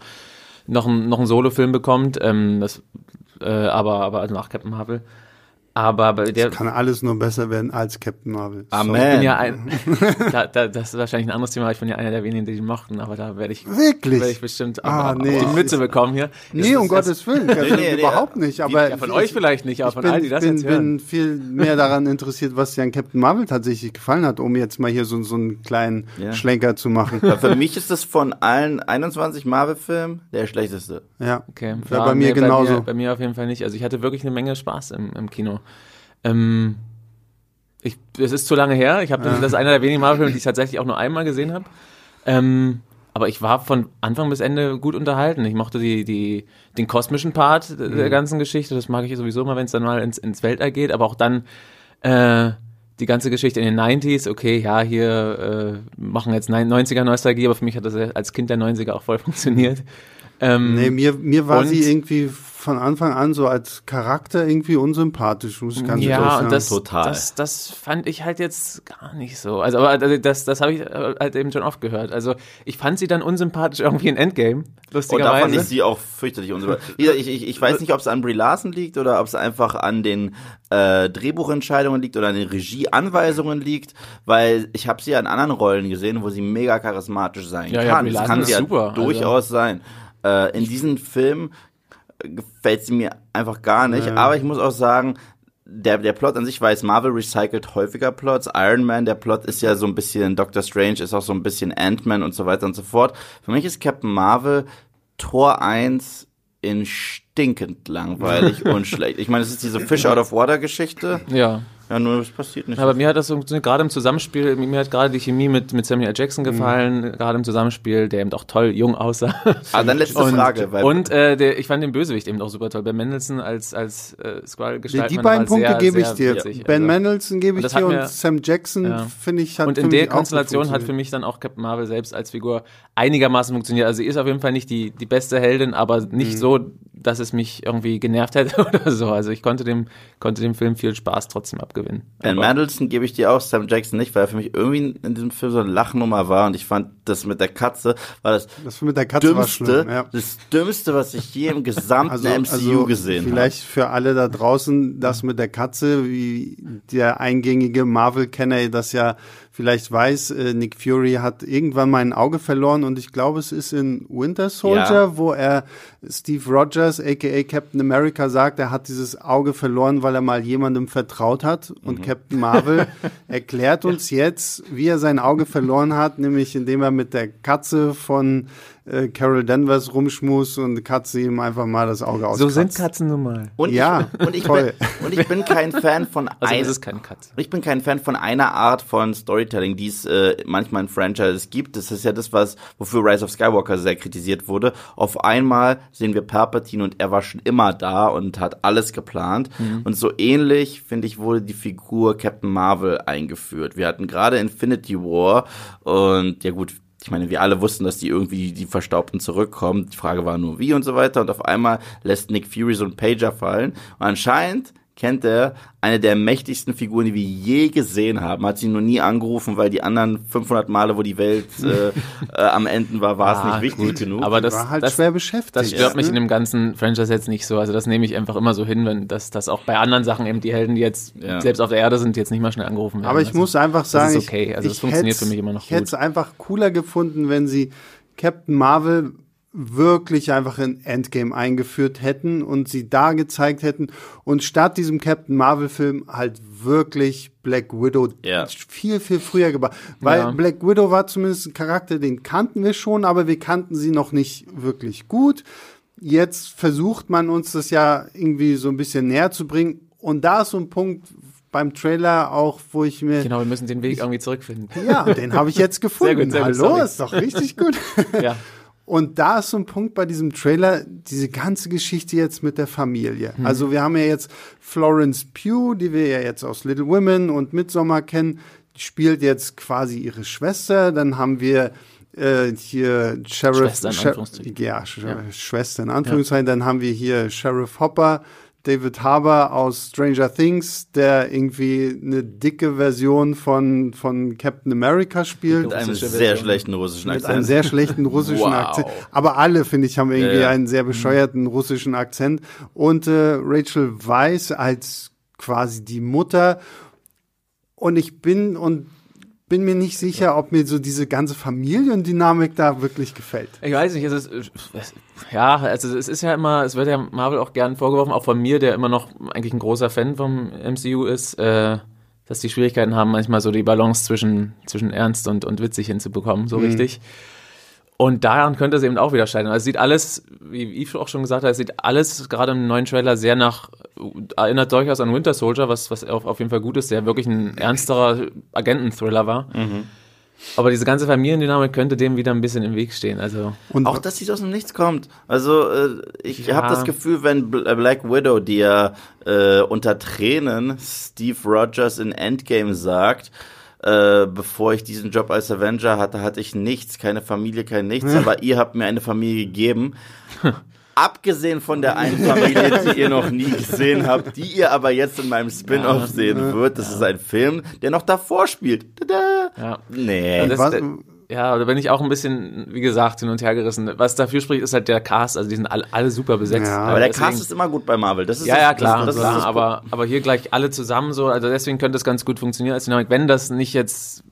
noch einen noch einen Solo-Film bekommt, ähm, das, äh, aber aber also nach Captain Marvel. Aber bei der Kann alles nur besser werden als Captain Marvel. Amen. ich bin ja ein, [LAUGHS] da, da, das ist wahrscheinlich ein anderes Thema. Ich bin ja einer der wenigen, die die mochten, aber da werde ich Wirklich? werde ich bestimmt Ah, auf, nee. die Mütze bekommen hier. Nee, um Gottes Willen, das Nee, nee, [LAUGHS] nee, überhaupt nicht. Aber ja, von euch vielleicht nicht, aber ich von bin, allen, die das bin, jetzt hören. bin viel mehr daran interessiert, was dir an Captain Marvel tatsächlich gefallen hat, um jetzt mal hier so, so einen kleinen Ja. Schlenker zu machen. Weil für mich ist das von allen 21 Marvel-Filmen der schlechteste. Ja, Okay, Wäre bei mir nee, genauso. Bei mir, bei mir auf jeden Fall nicht. Also ich hatte wirklich eine Menge Spaß im, im Kino. Ähm, ich, es ist zu lange her. Ich habe das ist einer der wenigen Marvel-Filme, die ich tatsächlich auch nur einmal gesehen habe. Ähm, aber ich war von Anfang bis Ende gut unterhalten. Ich mochte die, die, den kosmischen Part der- Mhm. der ganzen Geschichte. Das mag ich sowieso mal, wenn es dann mal ins, ins Weltall geht. Aber auch dann äh, die ganze Geschichte in den 90s. Okay, ja, hier äh, machen jetzt 90er Nostalgie, aber für mich hat das als Kind der 90er auch voll funktioniert. Ähm, nee, mir, mir war sie irgendwie von Anfang an so als Charakter irgendwie unsympathisch, muss ich ganz ehrlich ja, sagen. und das, Total. das, das fand ich halt jetzt gar nicht so. Also, aber also das, das habe ich äh, halt eben schon oft gehört. Also, ich fand sie dann unsympathisch irgendwie in Endgame, Und da fand ich lustigerweise. sie auch fürchterlich unsympathisch. Wie gesagt, ich, ich, ich weiß nicht, ob es an Brie Larson liegt oder ob es einfach an den äh, Drehbuchentscheidungen liegt oder an den Regieanweisungen liegt, weil ich habe sie ja in anderen Rollen gesehen, wo sie mega charismatisch sein Ja, ja, kann. Brie das kann ist sie ja super, also- durchaus sein. Äh, in diesem Film gefällt sie mir einfach gar nicht, Ja. aber ich muss auch sagen, der, der Plot an sich weiß, Marvel recycelt häufiger Plots. Iron Man, der Plot ist ja so ein bisschen, Doctor Strange ist auch so ein bisschen Ant-Man und so weiter und so fort. Für mich ist Captain Marvel Tor 1 in stinkend langweilig [LAUGHS] und schlecht. Ich meine, es ist diese Fish out of Water Geschichte. ja. Ja, nur es passiert nicht. Aber mir hat das so, gerade im Zusammenspiel, mir hat gerade die Chemie mit, mit Samuel L. Jackson gefallen, gerade im Zusammenspiel, der eben auch toll jung aussah. ah, dann letzte und, Frage. Weil und äh, der, ich fand den Bösewicht eben auch super toll. Ben Mendelssohn als, als äh, Die, gestaltet. die beiden Punkte gebe ich dir. Witzig, ben also. Mendelssohn gebe Und ich dir und mir- Sam Jackson, Ja. finde ich, hat Und für in mich der auch gut Konstellation hat für mich dann auch Captain Marvel selbst als Figur einigermaßen funktioniert. Also sie ist auf jeden Fall nicht die, die beste Heldin, aber Mhm. nicht so, dass es mich irgendwie genervt hätte [LAUGHS] oder so. Also ich konnte dem, konnte dem Film viel Spaß trotzdem abgewinnen. Ben Mendelsohn gebe ich dir auch, Sam Jackson nicht, weil er für mich irgendwie in diesem Film so eine Lachnummer war und ich fand das mit der Katze war das Das mit der Katze war dümmste, schlimm. Ja. das dümmste, was ich je im gesamten Also, MCU also gesehen habe. vielleicht für alle da draußen, das mit der Katze, wie der eingängige Marvel-Kenner das ja vielleicht weiß, äh, Nick Fury hat irgendwann mal ein Auge verloren und ich glaube, es ist in Winter Soldier, Ja. wo er Steve Rogers, aka Captain America, sagt, er hat dieses Auge verloren, weil er mal jemandem vertraut hat und Mhm. Captain Marvel [LAUGHS] erklärt uns jetzt, wie er sein Auge verloren hat, nämlich indem er mit der Katze von äh, Carol Danvers rumschmus und Katze ihm einfach mal das Auge So auskratzt. sind Katzen nun mal. und Ja, ich, und ich toll. bin [LAUGHS] und ich bin kein Fan von Also ein- ist es keine Katze. Ich bin kein Fan von einer Art von Storytelling, die es äh, manchmal in Franchises gibt. Das ist ja das, was wofür Rise of Skywalker sehr kritisiert wurde. Auf einmal sehen wir Palpatine und er war schon immer da und hat alles geplant. Und so ähnlich, finde ich, wurde die Figur Captain Marvel eingeführt. Wir hatten gerade Infinity War und ja gut, ich meine, wir alle wussten, dass die irgendwie die Verstaubten zurückkommen. Die Frage war nur wie und so weiter. Und auf einmal lässt Nick Fury so einen Pager fallen. Und anscheinend kennt er eine der mächtigsten Figuren, die wir je gesehen haben. Hat sie noch nie angerufen, weil die anderen 500 Male, wo die Welt [LAUGHS] äh, äh, am Ende war, war es Ah, nicht wichtig gut. genug. Aber das, war halt das, schwer beschäftigt. das stört ne? mich in dem ganzen Franchise jetzt nicht so. Also das nehme ich einfach immer so hin, wenn das, das auch bei anderen Sachen eben die Helden, die jetzt Ja. selbst auf der Erde sind, jetzt nicht mal schnell angerufen werden. Aber ich Also, muss einfach sagen, ist okay. Also ich, es funktioniert für mich immer noch Ich hätte es gut. einfach cooler gefunden, wenn sie Captain Marvel wirklich einfach in Endgame eingeführt hätten und sie da gezeigt hätten und statt diesem Captain Marvel Film halt wirklich Black Widow Ja. viel viel früher gebracht, weil Ja. Black Widow war zumindest ein Charakter, den kannten wir schon, aber wir kannten sie noch nicht wirklich gut. Jetzt versucht man uns das ja irgendwie so ein bisschen näher zu bringen und da ist so ein Punkt beim Trailer auch, wo ich mir Genau, wir müssen den Weg irgendwie zurückfinden. ja, den habe ich jetzt gefunden. [LAUGHS] Sehr gut, sehr gut, Hallo, sorry. ist doch richtig gut. [LAUGHS] ja. Und da ist so ein Punkt bei diesem Trailer, diese ganze Geschichte jetzt mit der Familie. Mhm. Also wir haben ja jetzt Florence Pugh, die wir ja jetzt aus Little Women und Midsommar kennen, die spielt jetzt quasi ihre Schwester. Dann haben wir äh, hier Sheriff, Schwester in Anführungszeichen. ja, Sch Schwester in Anführungszeichen. Dann haben wir hier Sheriff Hopper, David Harbour aus Stranger Things, der irgendwie eine dicke Version von, von Captain America spielt. mit einem sehr Version. schlechten russischen Mit Akzent. einem sehr schlechten russischen Wow. Akzent. Aber alle, finde ich, haben irgendwie Ja, ja. einen sehr bescheuerten russischen Akzent. Und äh, Rachel Weisz als quasi die Mutter. Und ich bin und bin mir nicht sicher, ob mir so diese ganze Familiendynamik da wirklich gefällt. Ich weiß nicht, es ist, ja, also es ist ja immer, es wird ja Marvel auch gern vorgeworfen, auch von mir, der immer noch eigentlich ein großer Fan vom MCU ist, äh, dass die Schwierigkeiten haben, manchmal so die Balance zwischen, zwischen ernst und, und witzig hinzubekommen, so richtig. Und daran könnte es eben auch wieder scheitern. Also es sieht alles, wie Yves auch schon gesagt hat, es sieht alles gerade im neuen Trailer sehr nach, erinnert durchaus an Winter Soldier, was, was auf, auf jeden Fall gut ist, der wirklich ein ernsterer Agenten-Thriller war. Aber diese ganze Familiendynamik könnte dem wieder ein bisschen im Weg stehen. Also Und Auch, dass sie aus dem Nichts kommt. Also, äh, ich Ja. habe das Gefühl, wenn äh, Black Widow dir äh, unter Tränen Steve Rogers in Endgame sagt, äh, bevor ich diesen Job als Avenger hatte, hatte ich nichts, keine Familie, kein nichts, [LAUGHS] aber ihr habt mir eine Familie gegeben. [LAUGHS] Abgesehen von der einen Familie, die ihr noch nie gesehen habt, die ihr aber jetzt in meinem Spin-off sehen wird. Das ist ein Film, der noch davor spielt. Tada! Ja. Nee. Das, was- ja, da bin ich auch ein bisschen, wie gesagt, hin und her gerissen. Was dafür spricht, ist halt der Cast. Also die sind alle, alle super besetzt. Ja. aber der deswegen- Cast ist immer gut bei Marvel. Das ist ja, das, ja, klar, das, das, klar ist das aber, aber hier gleich alle zusammen so, also deswegen könnte es ganz gut funktionieren als Dynamik, wenn das nicht jetzt,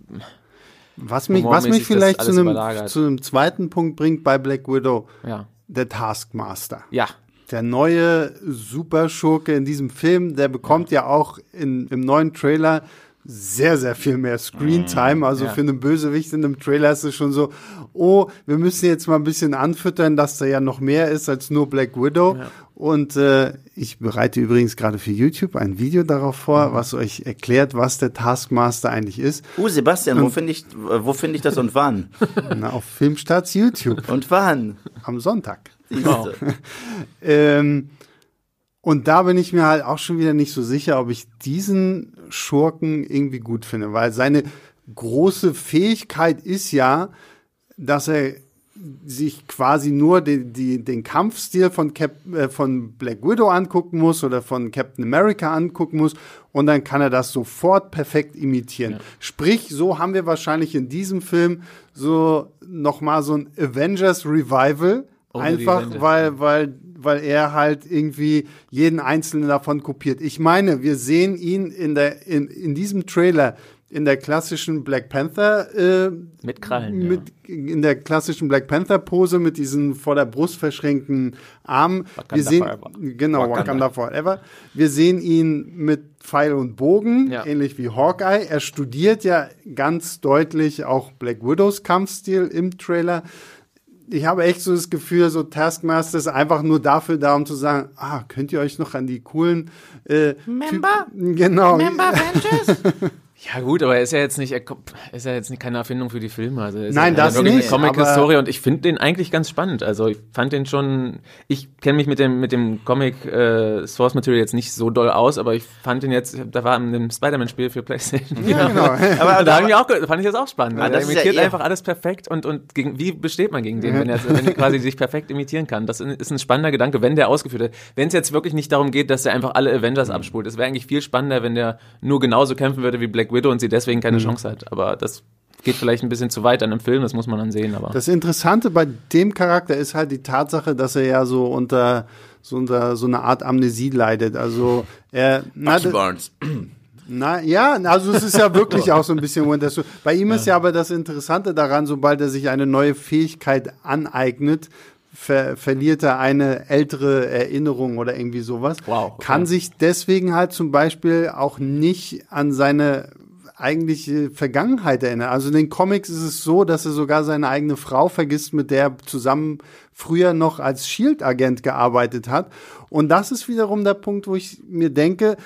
was mich, was mich das vielleicht zu einem, zu einem zweiten Punkt bringt bei Black Widow, ja, der Taskmaster. ja, Der neue Superschurke in diesem Film, der bekommt ja, auch in, im neuen Trailer sehr, sehr viel mehr Screentime. Also ja. für einen Bösewicht in einem Trailer ist es schon so, oh, wir müssen jetzt mal ein bisschen anfüttern, dass da ja noch mehr ist als nur Black Widow. Und äh, ich bereite übrigens gerade für YouTube ein Video darauf vor, was euch erklärt, was der Taskmaster eigentlich ist. Uh, Sebastian, wo finde ich, wo finde ich das und wann? [LAUGHS] Na, auf Filmstarts YouTube Und wann? am Sonntag. Siehste. [LAUGHS] Ähm, und da bin ich mir halt auch schon wieder nicht so sicher, ob ich diesen Schurken irgendwie gut finde, weil seine große Fähigkeit ist ja, dass er sich quasi nur die, die, den Kampfstil von, Cap, äh, von Black Widow angucken muss oder von Captain America angucken muss. Und dann kann er das sofort perfekt imitieren. Sprich, so haben wir wahrscheinlich in diesem Film so nochmal so ein Avengers Revival, Ohne einfach weil, weil, weil er halt irgendwie jeden einzelnen davon kopiert. Ich meine, wir sehen ihn in der, in, in diesem Trailer in der klassischen Black Panther äh, Mit Krallen, ja. mit, in der klassischen Black Panther Pose mit diesen vor der Brust verschränkten Armen. Wakanda wir sehen forever. genau Wakanda. forever. Wir sehen ihn mit Pfeil und Bogen, Ja. ähnlich wie Hawkeye. Er studiert ja ganz deutlich auch Black Widows Kampfstil im Trailer. Ich habe echt so das Gefühl, so Taskmaster ist einfach nur dafür da, um zu sagen, ah, könnt ihr euch noch an die coolen äh, Member? Typen, genau, Member Avengers? [LAUGHS] Ja gut, aber er ist ja jetzt nicht, er kommt- ist ja jetzt nicht keine Erfindung für die Filme. Also ist Nein, ja das nicht, Comic-Historie und ich finde den eigentlich ganz spannend. Also ich fand den schon, ich kenne mich mit dem mit dem Comic äh, Source Material jetzt nicht so doll aus, aber ich fand den jetzt, da war in dem Spider-Man-Spiel für PlayStation. Ja, genau. [LAUGHS] Aber, da hab ich auch, fand ich das auch spannend. Weil das er ja imitiert eher- einfach alles perfekt und, und gegen, wie besteht man gegen den, wenn er, wenn er quasi sich perfekt imitieren kann? Das ist ein spannender Gedanke, wenn der ausgeführt wird. Wenn es jetzt wirklich nicht darum geht, dass er einfach alle Avengers abspult. Es wäre eigentlich viel spannender, wenn der nur genauso kämpfen würde wie Black Widow und sie deswegen keine Chance hat. Aber das geht vielleicht ein bisschen zu weit an einem Film, das muss man dann sehen. Aber Das Interessante bei dem Charakter ist halt die Tatsache, dass er ja so unter so unter so eine Art Amnesie leidet. Also er na, Barnes. Na ja, also es ist ja wirklich [LAUGHS] auch so ein bisschen Winter Soldier. Bei ihm ist ja aber das Interessante daran, sobald er sich eine neue Fähigkeit aneignet, ver verliert er eine ältere Erinnerung oder irgendwie sowas. Wow, okay. Kann sich deswegen halt zum Beispiel auch nicht an seine eigentliche Vergangenheit erinnern. Also in den Comics ist es so, dass er sogar seine eigene Frau vergisst, mit der er zusammen früher noch als Shield-Agent gearbeitet hat. Und das ist wiederum der Punkt, wo ich mir denke,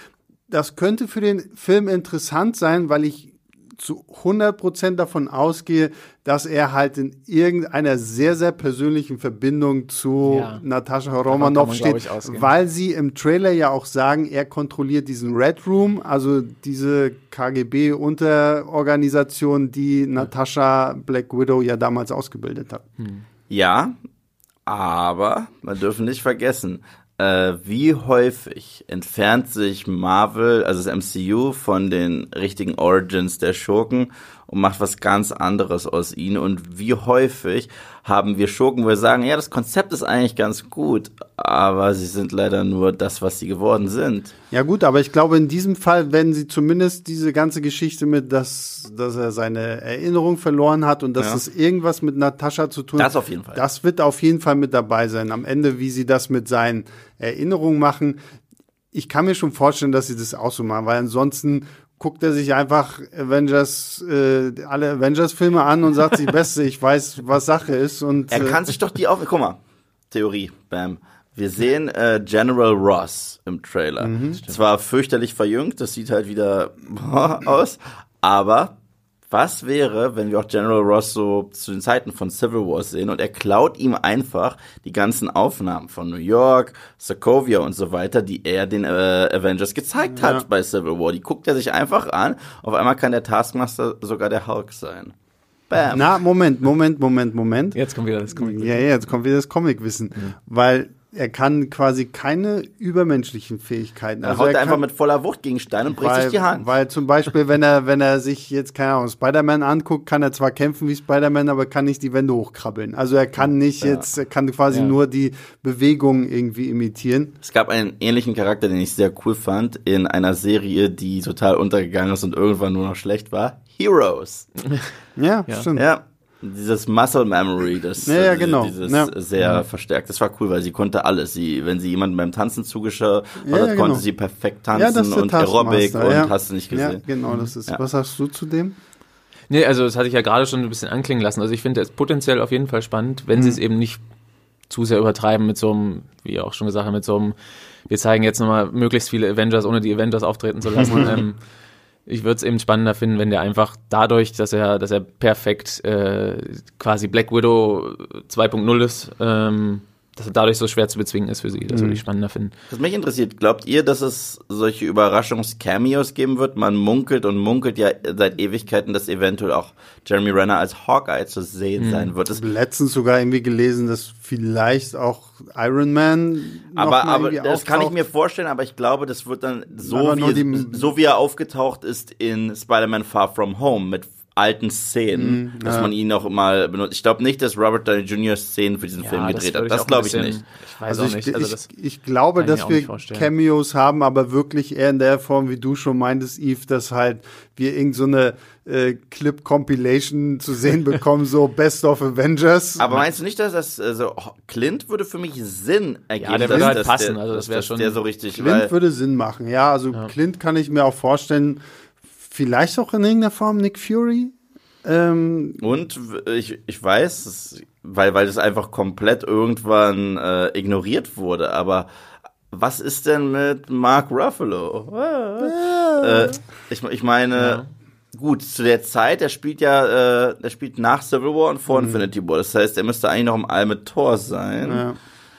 das könnte für den Film interessant sein, weil ich zu 100% davon ausgehe, dass er halt in irgendeiner sehr, sehr persönlichen Verbindung zu Ja. Natascha Romanoff steht, weil sie im Trailer ja auch sagen, er kontrolliert diesen Red Room, also diese KGB-Unterorganisation, die Natascha Black Widow ja damals ausgebildet hat. Ja, aber man dürfen nicht vergessen, äh, wie häufig entfernt sich Marvel, also das MCU, von den richtigen Origins der Schurken und macht was ganz anderes aus ihnen. Und wie häufig haben wir Schurken, wo wir sagen, ja, das Konzept ist eigentlich ganz gut, aber sie sind leider nur das, was sie geworden sind. Ja gut, aber ich glaube, in diesem Fall werden sie zumindest diese ganze Geschichte mit, dass, dass er seine Erinnerung verloren hat und dass Ja. es irgendwas mit Natascha zu tun Das auf jeden Fall. Das wird auf jeden Fall mit dabei sein. Am Ende, wie sie das mit seinen Erinnerungen machen, ich kann mir schon vorstellen, dass sie das auch so machen, weil ansonsten guckt er sich einfach Avengers, äh, alle Avengers-Filme an und sagt, die [LAUGHS] beste, ich weiß, was Sache ist. Und, Er äh, kann sich doch die auf. Guck mal, Theorie, bam. Wir sehen äh, General Ross im Trailer. Zwar fürchterlich verjüngt, das sieht halt wieder [LAUGHS] aus, aber was wäre, wenn wir auch General Ross so zu den Zeiten von Civil War sehen und er klaut ihm einfach die ganzen Aufnahmen von New York, Sokovia und so weiter, die er den äh, Avengers gezeigt hat bei Civil War. Die guckt er sich einfach an. Auf einmal kann der Taskmaster sogar der Hulk sein. Bam. na, Moment, Moment, Moment, Moment. jetzt kommt wieder das Comic. Ja, ja, jetzt kommt wieder das Comicwissen. Weil er kann quasi keine übermenschlichen Fähigkeiten. Er haut er einfach kann- mit voller Wucht gegen Stein und bricht weil, sich die Hand. Weil zum Beispiel, wenn er, wenn er sich jetzt, keine Ahnung, Spider-Man anguckt, kann er zwar kämpfen wie Spider-Man, aber kann nicht die Wände hochkrabbeln. Also er kann nicht jetzt, er kann quasi Ja. nur die Bewegungen irgendwie imitieren. Es gab einen ähnlichen Charakter, den ich sehr cool fand, in einer Serie, die total untergegangen ist und irgendwann nur noch schlecht war. Heroes. Ja, Ja. stimmt. Ja. Dieses Muscle Memory, das Ja, ja, genau. dieses Ja. sehr verstärkt. Das war cool, weil sie konnte alles. Sie, wenn sie jemanden beim Tanzen zugeschaut Ja, hat, ja, konnte genau. sie perfekt Ja, tanzen das ist der und Aerobic und ja. hast du nicht Ja, gesehen. genau, das ist. Ja. Was sagst du zu dem? Nee, also das hatte ich ja gerade schon ein bisschen anklingen lassen. Also ich finde es potenziell auf jeden Fall spannend, wenn sie es eben nicht zu sehr übertreiben mit so einem, wie ihr auch schon gesagt habt, mit so einem, wir zeigen jetzt nochmal möglichst viele Avengers, ohne die Avengers auftreten zu lassen. [LAUGHS] ähm, ich würde es eben spannender finden, wenn der einfach dadurch, dass er, dass er perfekt äh, quasi Black Widow 2.0 ist, ähm, dass er dadurch so schwer zu bezwingen ist für sie. Das würde ich spannender finden. Was mich interessiert, glaubt ihr, dass es solche Überraschungs-Cameos geben wird? Man munkelt und munkelt ja seit Ewigkeiten, dass eventuell auch Jeremy Renner als Hawkeye zu sehen sein wird. Das, Letztens sogar irgendwie gelesen, dass vielleicht auch Iron Man. noch aber mal aber das kann ich mir vorstellen, aber ich glaube, das wird dann so, Aber wie, die- so wie er aufgetaucht ist in Spider-Man Far From Home mit alten Szenen, Mhm, dass man ihn auch mal benutzt. Ich glaube nicht, dass Robert Downey Jr. Szenen für diesen Film gedreht hat. Das glaube ich bisschen- nicht. Ich weiß Also ich, nicht. Also ich, ich glaube, ich dass wir. Cameos haben, aber wirklich eher in der Form, wie du schon meintest, Eve, dass halt wir irgend so eine äh, Clip-Compilation zu sehen [LAUGHS] bekommen, so Best of Avengers. Aber meinst du nicht, dass das, also Clint würde für mich Sinn ergeben? Ja, der würde halt passen, Der, also das dass- wär dass schon- Der so richtig, Clint weil, würde Sinn machen, ja. Also Clint kann ich mir auch vorstellen, vielleicht auch in irgendeiner Form Nick Fury. Ähm, Und ich, ich weiß, weil, weil das einfach komplett irgendwann äh, ignoriert wurde, aber was ist denn mit Mark Ruffalo? äh, ich, ich meine, gut, zu der Zeit, der spielt ja, äh, der spielt nach Civil War und vor Infinity War. Das heißt, er müsste eigentlich noch im All mit Thor sein. Ja.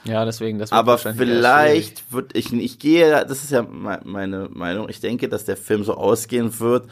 Ja, deswegen, das wird Aber vielleicht wird ich, ich gehe, das ist ja me- meine Meinung, ich denke, dass der Film so ausgehen wird,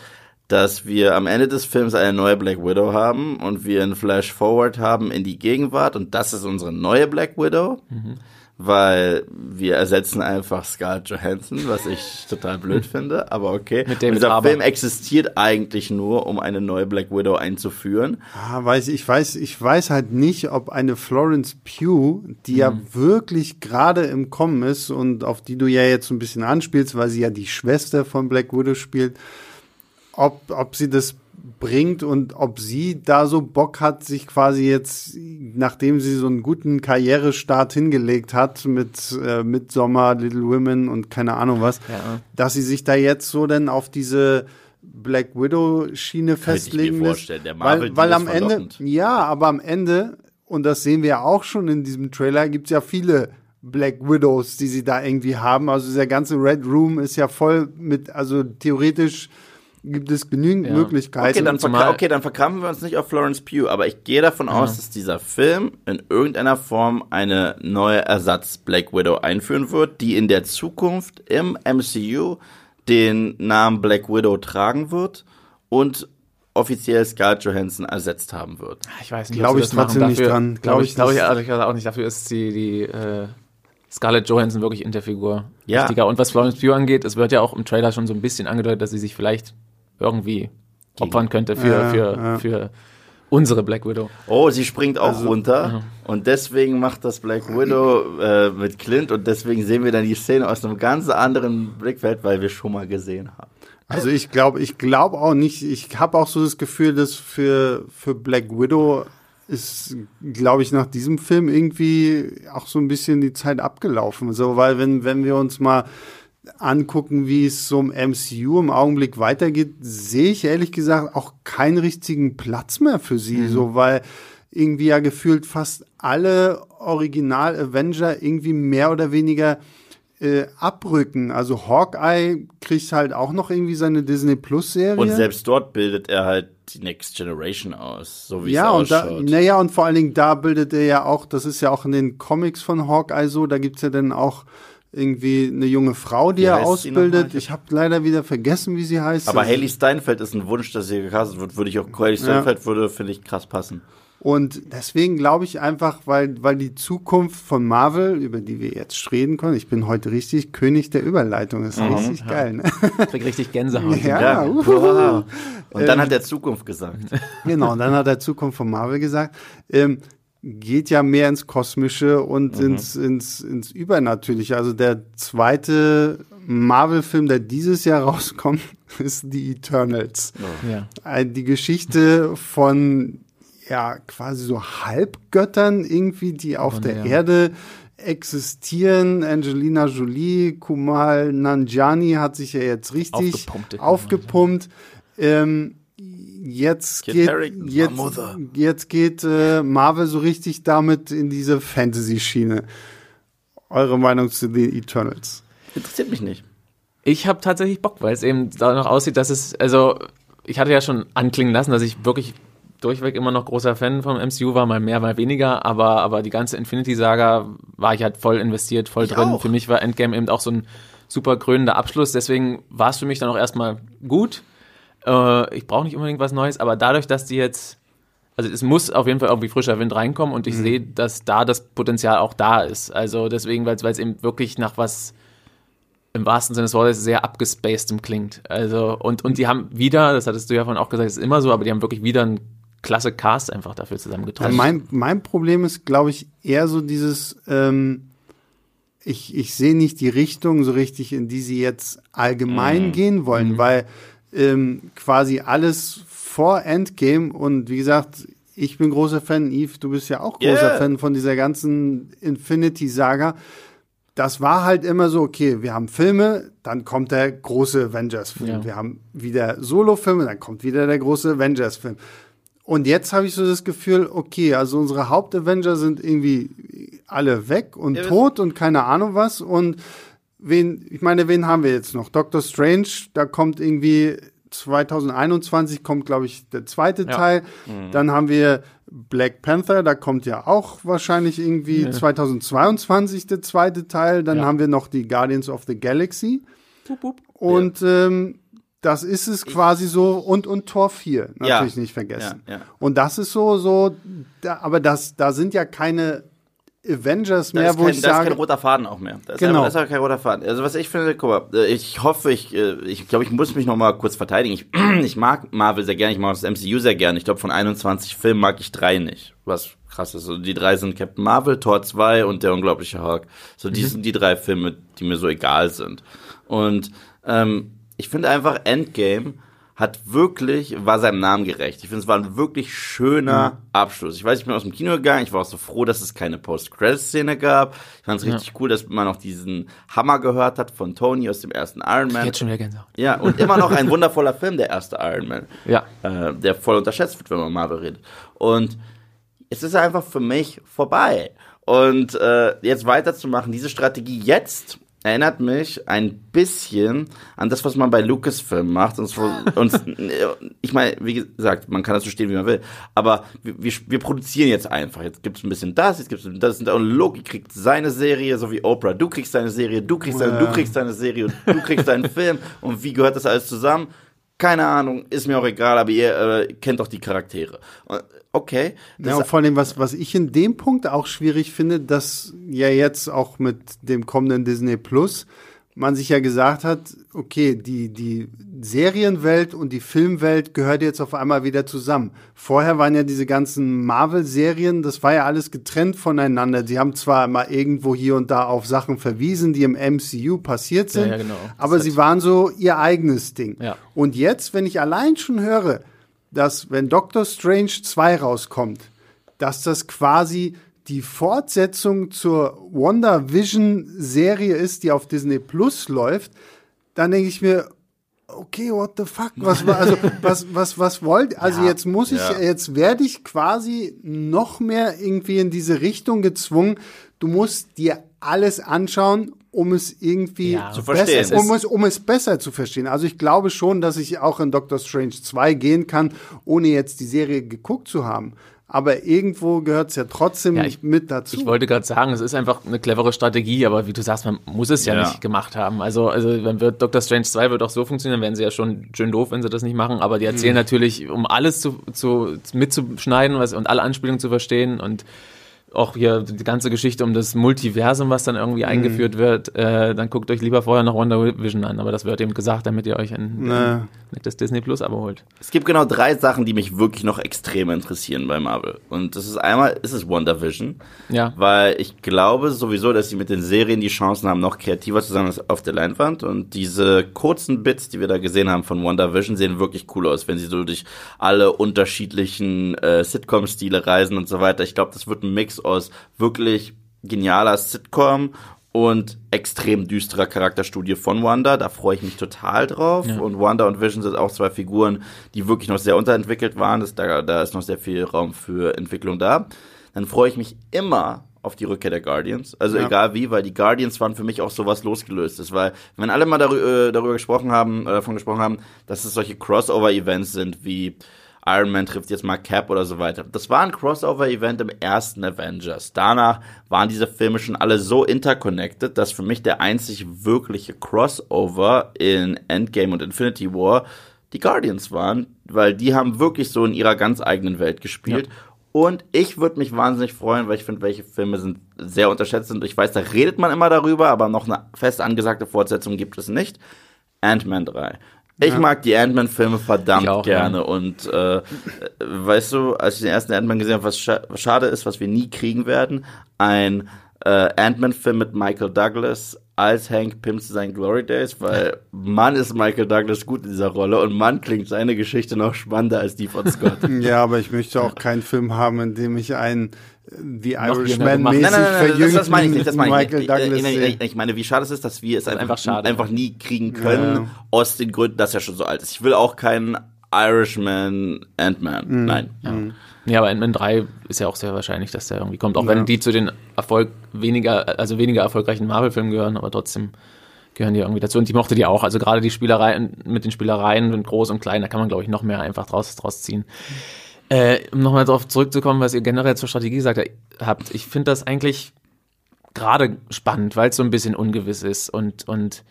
dass wir am Ende des Films eine neue Black Widow haben und wir einen Flash Forward haben in die Gegenwart und das ist unsere neue Black Widow, Mhm. Weil wir ersetzen einfach Scarlett Johansson, was ich total blöd finde, aber okay. Mit und dieser. Film existiert eigentlich nur, um eine neue Black Widow einzuführen. Ah, weiß, ich, weiß, ich weiß halt nicht, ob eine Florence Pugh, die ja wirklich gerade im Kommen ist und auf die du ja jetzt so ein bisschen anspielst, weil sie ja die Schwester von Black Widow spielt, ob, ob sie das bringt und ob sie da so Bock hat, sich quasi jetzt, nachdem sie so einen guten Karrierestart hingelegt hat mit äh, Midsommar, Little Women und keine Ahnung was, Ja. dass sie sich da jetzt so dann auf diese Black Widow Schiene Könnte ich mir festlegen lässt. vorstellen. Der Marvel weil, weil am Ende, ja, aber am Ende, und das sehen wir ja auch schon in diesem Trailer, gibt's ja viele Black Widows, die sie da irgendwie haben. Also dieser ganze Red Room ist ja voll mit, also theoretisch gibt es genügend Ja. Möglichkeiten. Okay dann, zumal- okay, dann verkrampfen wir uns nicht auf Florence Pugh, aber ich gehe davon aus, dass dieser Film in irgendeiner Form eine neue Ersatz Black Widow einführen wird, die in der Zukunft im MCU den Namen Black Widow tragen wird und offiziell Scarlett Johansson ersetzt haben wird. Ich weiß nicht, Glaub ob sie ich trotzdem nicht dafür, dran. Glaub Glaube ich ich, glaube ich nicht. ehrlich gesagt auch nicht. Dafür ist die, die äh, Scarlett Johansson wirklich in der Figur Ja. wichtiger. Und was Florence Pugh angeht, es wird ja auch im Trailer schon so ein bisschen angedeutet, dass sie sich vielleicht irgendwie opfern könnte für, Ja, für, ja. für unsere Black Widow. Oh, sie springt auch runter und deswegen macht das Black Widow äh, mit Clint und deswegen sehen wir dann die Szene aus einem ganz anderen Blickfeld, weil wir schon mal gesehen haben. Also ich glaube, ich glaube auch nicht, ich habe auch so das Gefühl, dass für, für Black Widow ist, glaube ich, nach diesem Film irgendwie auch so ein bisschen die Zeit abgelaufen. So, weil wenn, wenn wir uns mal angucken, wie es so im MCU im Augenblick weitergeht, sehe ich ehrlich gesagt auch keinen richtigen Platz mehr für sie, so, weil irgendwie ja gefühlt fast alle Original-Avenger irgendwie mehr oder weniger äh, abrücken. Also Hawkeye kriegt halt auch noch irgendwie seine Disney Plus Serie. Und selbst dort bildet er halt die Next Generation aus, so wie ja, es und da, ausschaut. naja, und vor allen Dingen da bildet er ja auch, das ist ja auch in den Comics von Hawkeye so, da gibt's ja dann auch irgendwie eine junge Frau, die Wie er ausbildet. Ich habe leider wieder vergessen, wie sie heißt. Aber Haley Steinfeld ist ein Wunsch, dass sie gecastet wird. Würde ich auch, Haley Steinfeld würde, finde ich, krass passen. Und deswegen glaube ich einfach, weil, weil die Zukunft von Marvel, über die wir jetzt reden können, ich bin heute richtig König der Überleitung, ist richtig geil. Ne? Ich krieg richtig Gänsehaut. Ja, uhuhu. Wow. Und dann Ähm, hat er Zukunft gesagt. Genau, und dann hat er Zukunft von Marvel gesagt. Ähm, geht ja mehr ins Kosmische und ins, ins, ins Übernatürliche. Also der zweite Marvel-Film, der dieses Jahr [LAUGHS] rauskommt, ist The Eternals. Ja. Äh, Die Geschichte von ja quasi so Halbgöttern irgendwie, die auf Und, der ja. Erde existieren. Angelina Jolie, Kumal Nanjiani hat sich ja jetzt richtig Aufgepumpt. aufgepumpt. Ähm, jetzt Kit geht Harington, my jetzt, jetzt geht äh, Marvel so richtig damit in diese Fantasy-Schiene. Eure Meinung zu The Eternals? Interessiert mich nicht. Ich habe tatsächlich Bock, weil es eben danach aussieht, dass es, also ich hatte ja schon anklingen lassen, dass ich wirklich durchweg immer noch großer Fan vom MCU war, mal mehr, mal weniger, aber, aber die ganze Infinity-Saga war ich halt voll investiert, voll drin. auch. Für mich war Endgame eben auch so ein super krönender Abschluss, deswegen war es für mich dann auch erstmal gut. Äh, ich brauche nicht unbedingt was Neues, aber dadurch, dass die jetzt, also es muss auf jeden Fall irgendwie frischer Wind reinkommen und ich sehe, dass da das Potenzial auch da ist. Also deswegen, weil es eben wirklich nach was im wahrsten Sinne des Wortes sehr abgespacedem klingt. Also, und, und die haben wieder, das hattest du ja vorhin auch gesagt, ist immer so, aber die haben wirklich wieder einen klasse Cast einfach dafür zusammengetragen. Also mein, mein Problem ist, glaube ich, eher so dieses, ähm, ich, ich sehe nicht die Richtung so richtig, in die sie jetzt allgemein gehen wollen, weil ähm, quasi alles vor Endgame und wie gesagt, ich bin großer Fan, Yves, du bist ja auch großer Yeah. Fan von dieser ganzen Infinity-Saga. Das war halt immer so, okay, wir haben Filme, dann kommt der große Avengers-Film. Ja. Wir haben wieder Solo-Filme, dann kommt wieder der große Avengers-Film. Und jetzt habe ich so das Gefühl, okay, also unsere Hauptavenger sind irgendwie alle weg und Ja, tot und keine Ahnung was. Und wen, ich meine, wen haben wir jetzt noch? Doctor Strange, da kommt irgendwie 2021 kommt, glaube ich, der zweite Ja. Teil. Dann haben wir Black Panther, da kommt ja auch wahrscheinlich irgendwie 2022 der zweite Teil. Dann Ja. haben wir noch die Guardians of the Galaxy. Und ähm, das ist es quasi so und und Tor 4 Ja. natürlich nicht vergessen. Ja, ja. Und das ist so so da, aber das da sind ja keine Avengers Da mehr, ist, wo kein, ich da ist sage, kein roter Faden auch mehr. Da ist Genau. einfach, da ist auch kein roter Faden. Also was ich finde, guck mal, äh, ich hoffe, ich, äh, ich glaube, ich muss mich noch mal kurz verteidigen. Ich, [CLEARS THROAT] ich mag Marvel sehr gerne, ich mag das MCU sehr gerne. Ich glaube, von 21 Filmen mag ich drei nicht. Was krass ist. Also die drei sind Captain Marvel, Thor 2 und der unglaubliche Hulk. So, die sind die drei Filme, die mir so egal sind. Und ähm, ich finde einfach Endgame hat wirklich, war seinem Namen gerecht. Ich finde, es war ein wirklich schöner Abschluss. Ich weiß, ich bin aus dem Kino gegangen, ich war auch so froh, dass es keine Post-Credit-Szene gab. Ich fand es richtig cool, dass man auch diesen Hammer gehört hat von Tony aus dem ersten Iron Man. Jetzt schon wieder Gänsehaut. Ja, und immer noch ein wundervoller Film, der erste Iron Man. Ja. Äh, der voll unterschätzt wird, wenn man Marvel redet. Und es ist einfach für mich vorbei. Und äh, jetzt weiterzumachen, diese Strategie jetzt erinnert mich ein bisschen an das, was man bei Lucasfilm macht. Und, [LAUGHS] und ich meine, wie gesagt, man kann das so stehen, wie man will. Aber wir, wir, wir produzieren jetzt einfach. Jetzt gibt es ein bisschen das, jetzt gibt es das. Und Loki kriegt seine Serie, so wie Oprah. Du kriegst deine Serie, du kriegst deine, du kriegst deine Serie und du kriegst deinen [LAUGHS] Film. Und wie gehört das alles zusammen? Keine Ahnung, ist mir auch egal, aber ihr äh, kennt doch die Charaktere. Und, Okay. Das Ja, und vor allem, was, was ich in dem Punkt auch schwierig finde, dass ja jetzt auch mit dem kommenden Disney Plus man sich ja gesagt hat, okay, die, die Serienwelt und die Filmwelt gehört jetzt auf einmal wieder zusammen. Vorher waren ja diese ganzen Marvel-Serien, das war ja alles getrennt voneinander. Sie haben zwar mal irgendwo hier und da auf Sachen verwiesen, die im MCU passiert sind, ja, genau. aber sie waren so ihr eigenes Ding. Ja. Und jetzt, wenn ich allein schon höre, dass wenn Doctor Strange 2 rauskommt, dass das quasi die Fortsetzung zur WandaVision-Serie ist, die auf Disney Plus läuft, dann denke ich mir, okay, what the fuck? Was, also, [LAUGHS] was, was, was wollt? Also jetzt muss ich, ja. jetzt werde ich quasi noch mehr irgendwie in diese Richtung gezwungen. Du musst dir alles anschauen, um es irgendwie Ja. Zu verstehen. besser, um es, um es besser zu verstehen. Also ich glaube schon, dass ich auch in Doctor Strange 2 gehen kann, ohne jetzt die Serie geguckt zu haben. Aber irgendwo gehört es ja trotzdem Ja, ich- mit dazu. Ich wollte gerade sagen, es ist einfach eine clevere Strategie, aber wie du sagst, man muss es ja, Ja. nicht gemacht haben. Also, also wenn wird Doctor Strange 2 wird auch so funktionieren, werden sie ja schon schön doof, wenn sie das nicht machen, aber die erzählen natürlich, um alles zu, zu mitzuschneiden was, und alle Anspielungen zu verstehen und auch hier die ganze Geschichte um das Multiversum, was dann irgendwie eingeführt wird, äh, dann guckt euch lieber vorher noch Wonder Vision an. Aber das wird eben gesagt, damit ihr euch ein, Nee. ein das Disney Plus Abo holt. Es gibt genau drei Sachen, die mich wirklich noch extrem interessieren bei Marvel. Und das ist einmal, ist es WandaVision. Ja. Weil ich glaube sowieso, dass sie mit den Serien die Chancen haben, noch kreativer zu sein als auf der Leinwand. Und diese kurzen Bits, die wir da gesehen haben von WandaVision, sehen wirklich cool aus, wenn sie so durch alle unterschiedlichen äh, Sitcom-Stile reisen und so weiter. Ich glaube, das wird ein Mix aus wirklich genialer Sitcom und extrem düsterer Charakterstudie von Wanda. Da freue ich mich total drauf. Und Wanda und Vision sind auch zwei Figuren, die wirklich noch sehr unterentwickelt waren. Das, da, da ist noch sehr viel Raum für Entwicklung da. Dann freue ich mich immer auf die Rückkehr der Guardians. Also Ja. egal wie, weil die Guardians waren für mich auch sowas losgelöstes. Weil, wenn alle mal darü äh, darüber gesprochen haben, äh, davon gesprochen haben, dass es solche Crossover-Events sind wie Iron Man trifft jetzt mal Cap oder so weiter. Das war ein Crossover-Event im ersten Avengers. Danach waren diese Filme schon alle so interconnected, dass für mich der einzig wirkliche Crossover in Endgame und Infinity War die Guardians waren, weil die haben wirklich so in ihrer ganz eigenen Welt gespielt. Und ich würde mich wahnsinnig freuen, weil ich finde, welche Filme sind sehr unterschätzt sind. Ich weiß, da redet man immer darüber, aber noch eine fest angesagte Fortsetzung gibt es nicht. Ant-Man 3. Ich mag die Ant-Man-Filme verdammt auch, gerne. ja. Und äh, weißt du, als ich den ersten Ant-Man gesehen habe, was, scha was schade ist, was wir nie kriegen werden, ein äh, Ant-Man-Film mit Michael Douglas als Hank Pym zu seinen Glory Days, weil Mann ist Michael Douglas gut in dieser Rolle und Mann klingt seine Geschichte noch spannender als die von Scott. [LAUGHS] Ja, aber ich möchte auch keinen Film haben, in dem ich einen The Irishman mäßig Nein, nein, nein, nein das, das meine ich nicht, das meine ich Michael nicht. Douglas ich, ich, ich, ich meine, wie schade es ist, dass wir es einfach, schade, einfach ja. nie kriegen können, Ja. aus den Gründen, dass er schon so alt ist. Ich will auch keinen Irishman Ant-Man. Mhm. Nein. Ja, aber Ant-Man 3 ist ja auch sehr wahrscheinlich, dass der irgendwie kommt. Auch wenn die zu den Erfolg weniger, also weniger erfolgreichen Marvel-Filmen gehören, aber trotzdem gehören die irgendwie dazu. Und die mochte die auch. Also gerade die Spielereien mit den Spielereien sind groß und klein, da kann man, glaube ich, noch mehr einfach draus, draus ziehen. Äh, um nochmal darauf zurückzukommen, was ihr generell zur Strategie gesagt habt. Ich finde das eigentlich gerade spannend, weil es so ein bisschen ungewiss ist und, und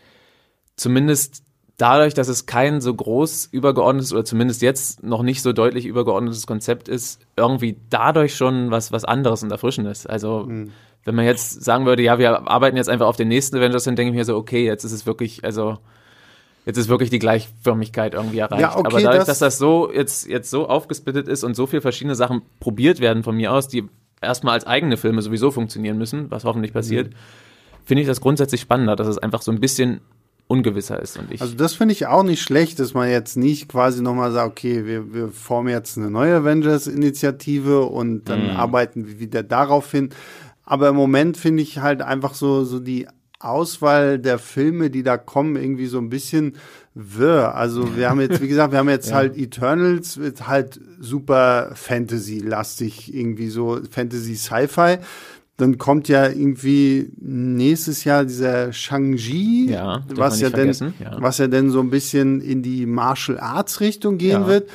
zumindest dadurch, dass es kein so groß übergeordnetes oder zumindest jetzt noch nicht so deutlich übergeordnetes Konzept ist, irgendwie dadurch schon was, was anderes und Erfrischendes. Also, mhm. wenn man jetzt sagen würde, ja, wir arbeiten jetzt einfach auf den nächsten Avengers, dann denke ich mir so, okay, jetzt ist es wirklich, also, jetzt ist wirklich die Gleichförmigkeit irgendwie erreicht. Ja, okay, Aber dadurch, das dass das so jetzt, jetzt so aufgesplittet ist und so viele verschiedene Sachen probiert werden von mir aus, die erstmal als eigene Filme sowieso funktionieren müssen, was hoffentlich passiert, mhm. finde ich das grundsätzlich spannender, dass es einfach so ein bisschen ungewisser ist. Und ich also das finde ich auch nicht schlecht, dass man jetzt nicht quasi nochmal sagt, okay, wir, wir formen jetzt eine neue Avengers-Initiative und dann mhm. arbeiten wir wieder darauf hin. Aber im Moment finde ich halt einfach so, so die Auswahl der Filme, die da kommen, irgendwie so ein bisschen wirr. Also wir haben jetzt, wie gesagt, wir haben jetzt [LAUGHS] ja. halt Eternals, wird halt super Fantasy-lastig, irgendwie so Fantasy-Sci-Fi. Dann kommt ja irgendwie nächstes Jahr dieser Shang-Chi, ja, was ja denn, ja. was ja denn so ein bisschen in die Martial Arts Richtung gehen ja. wird.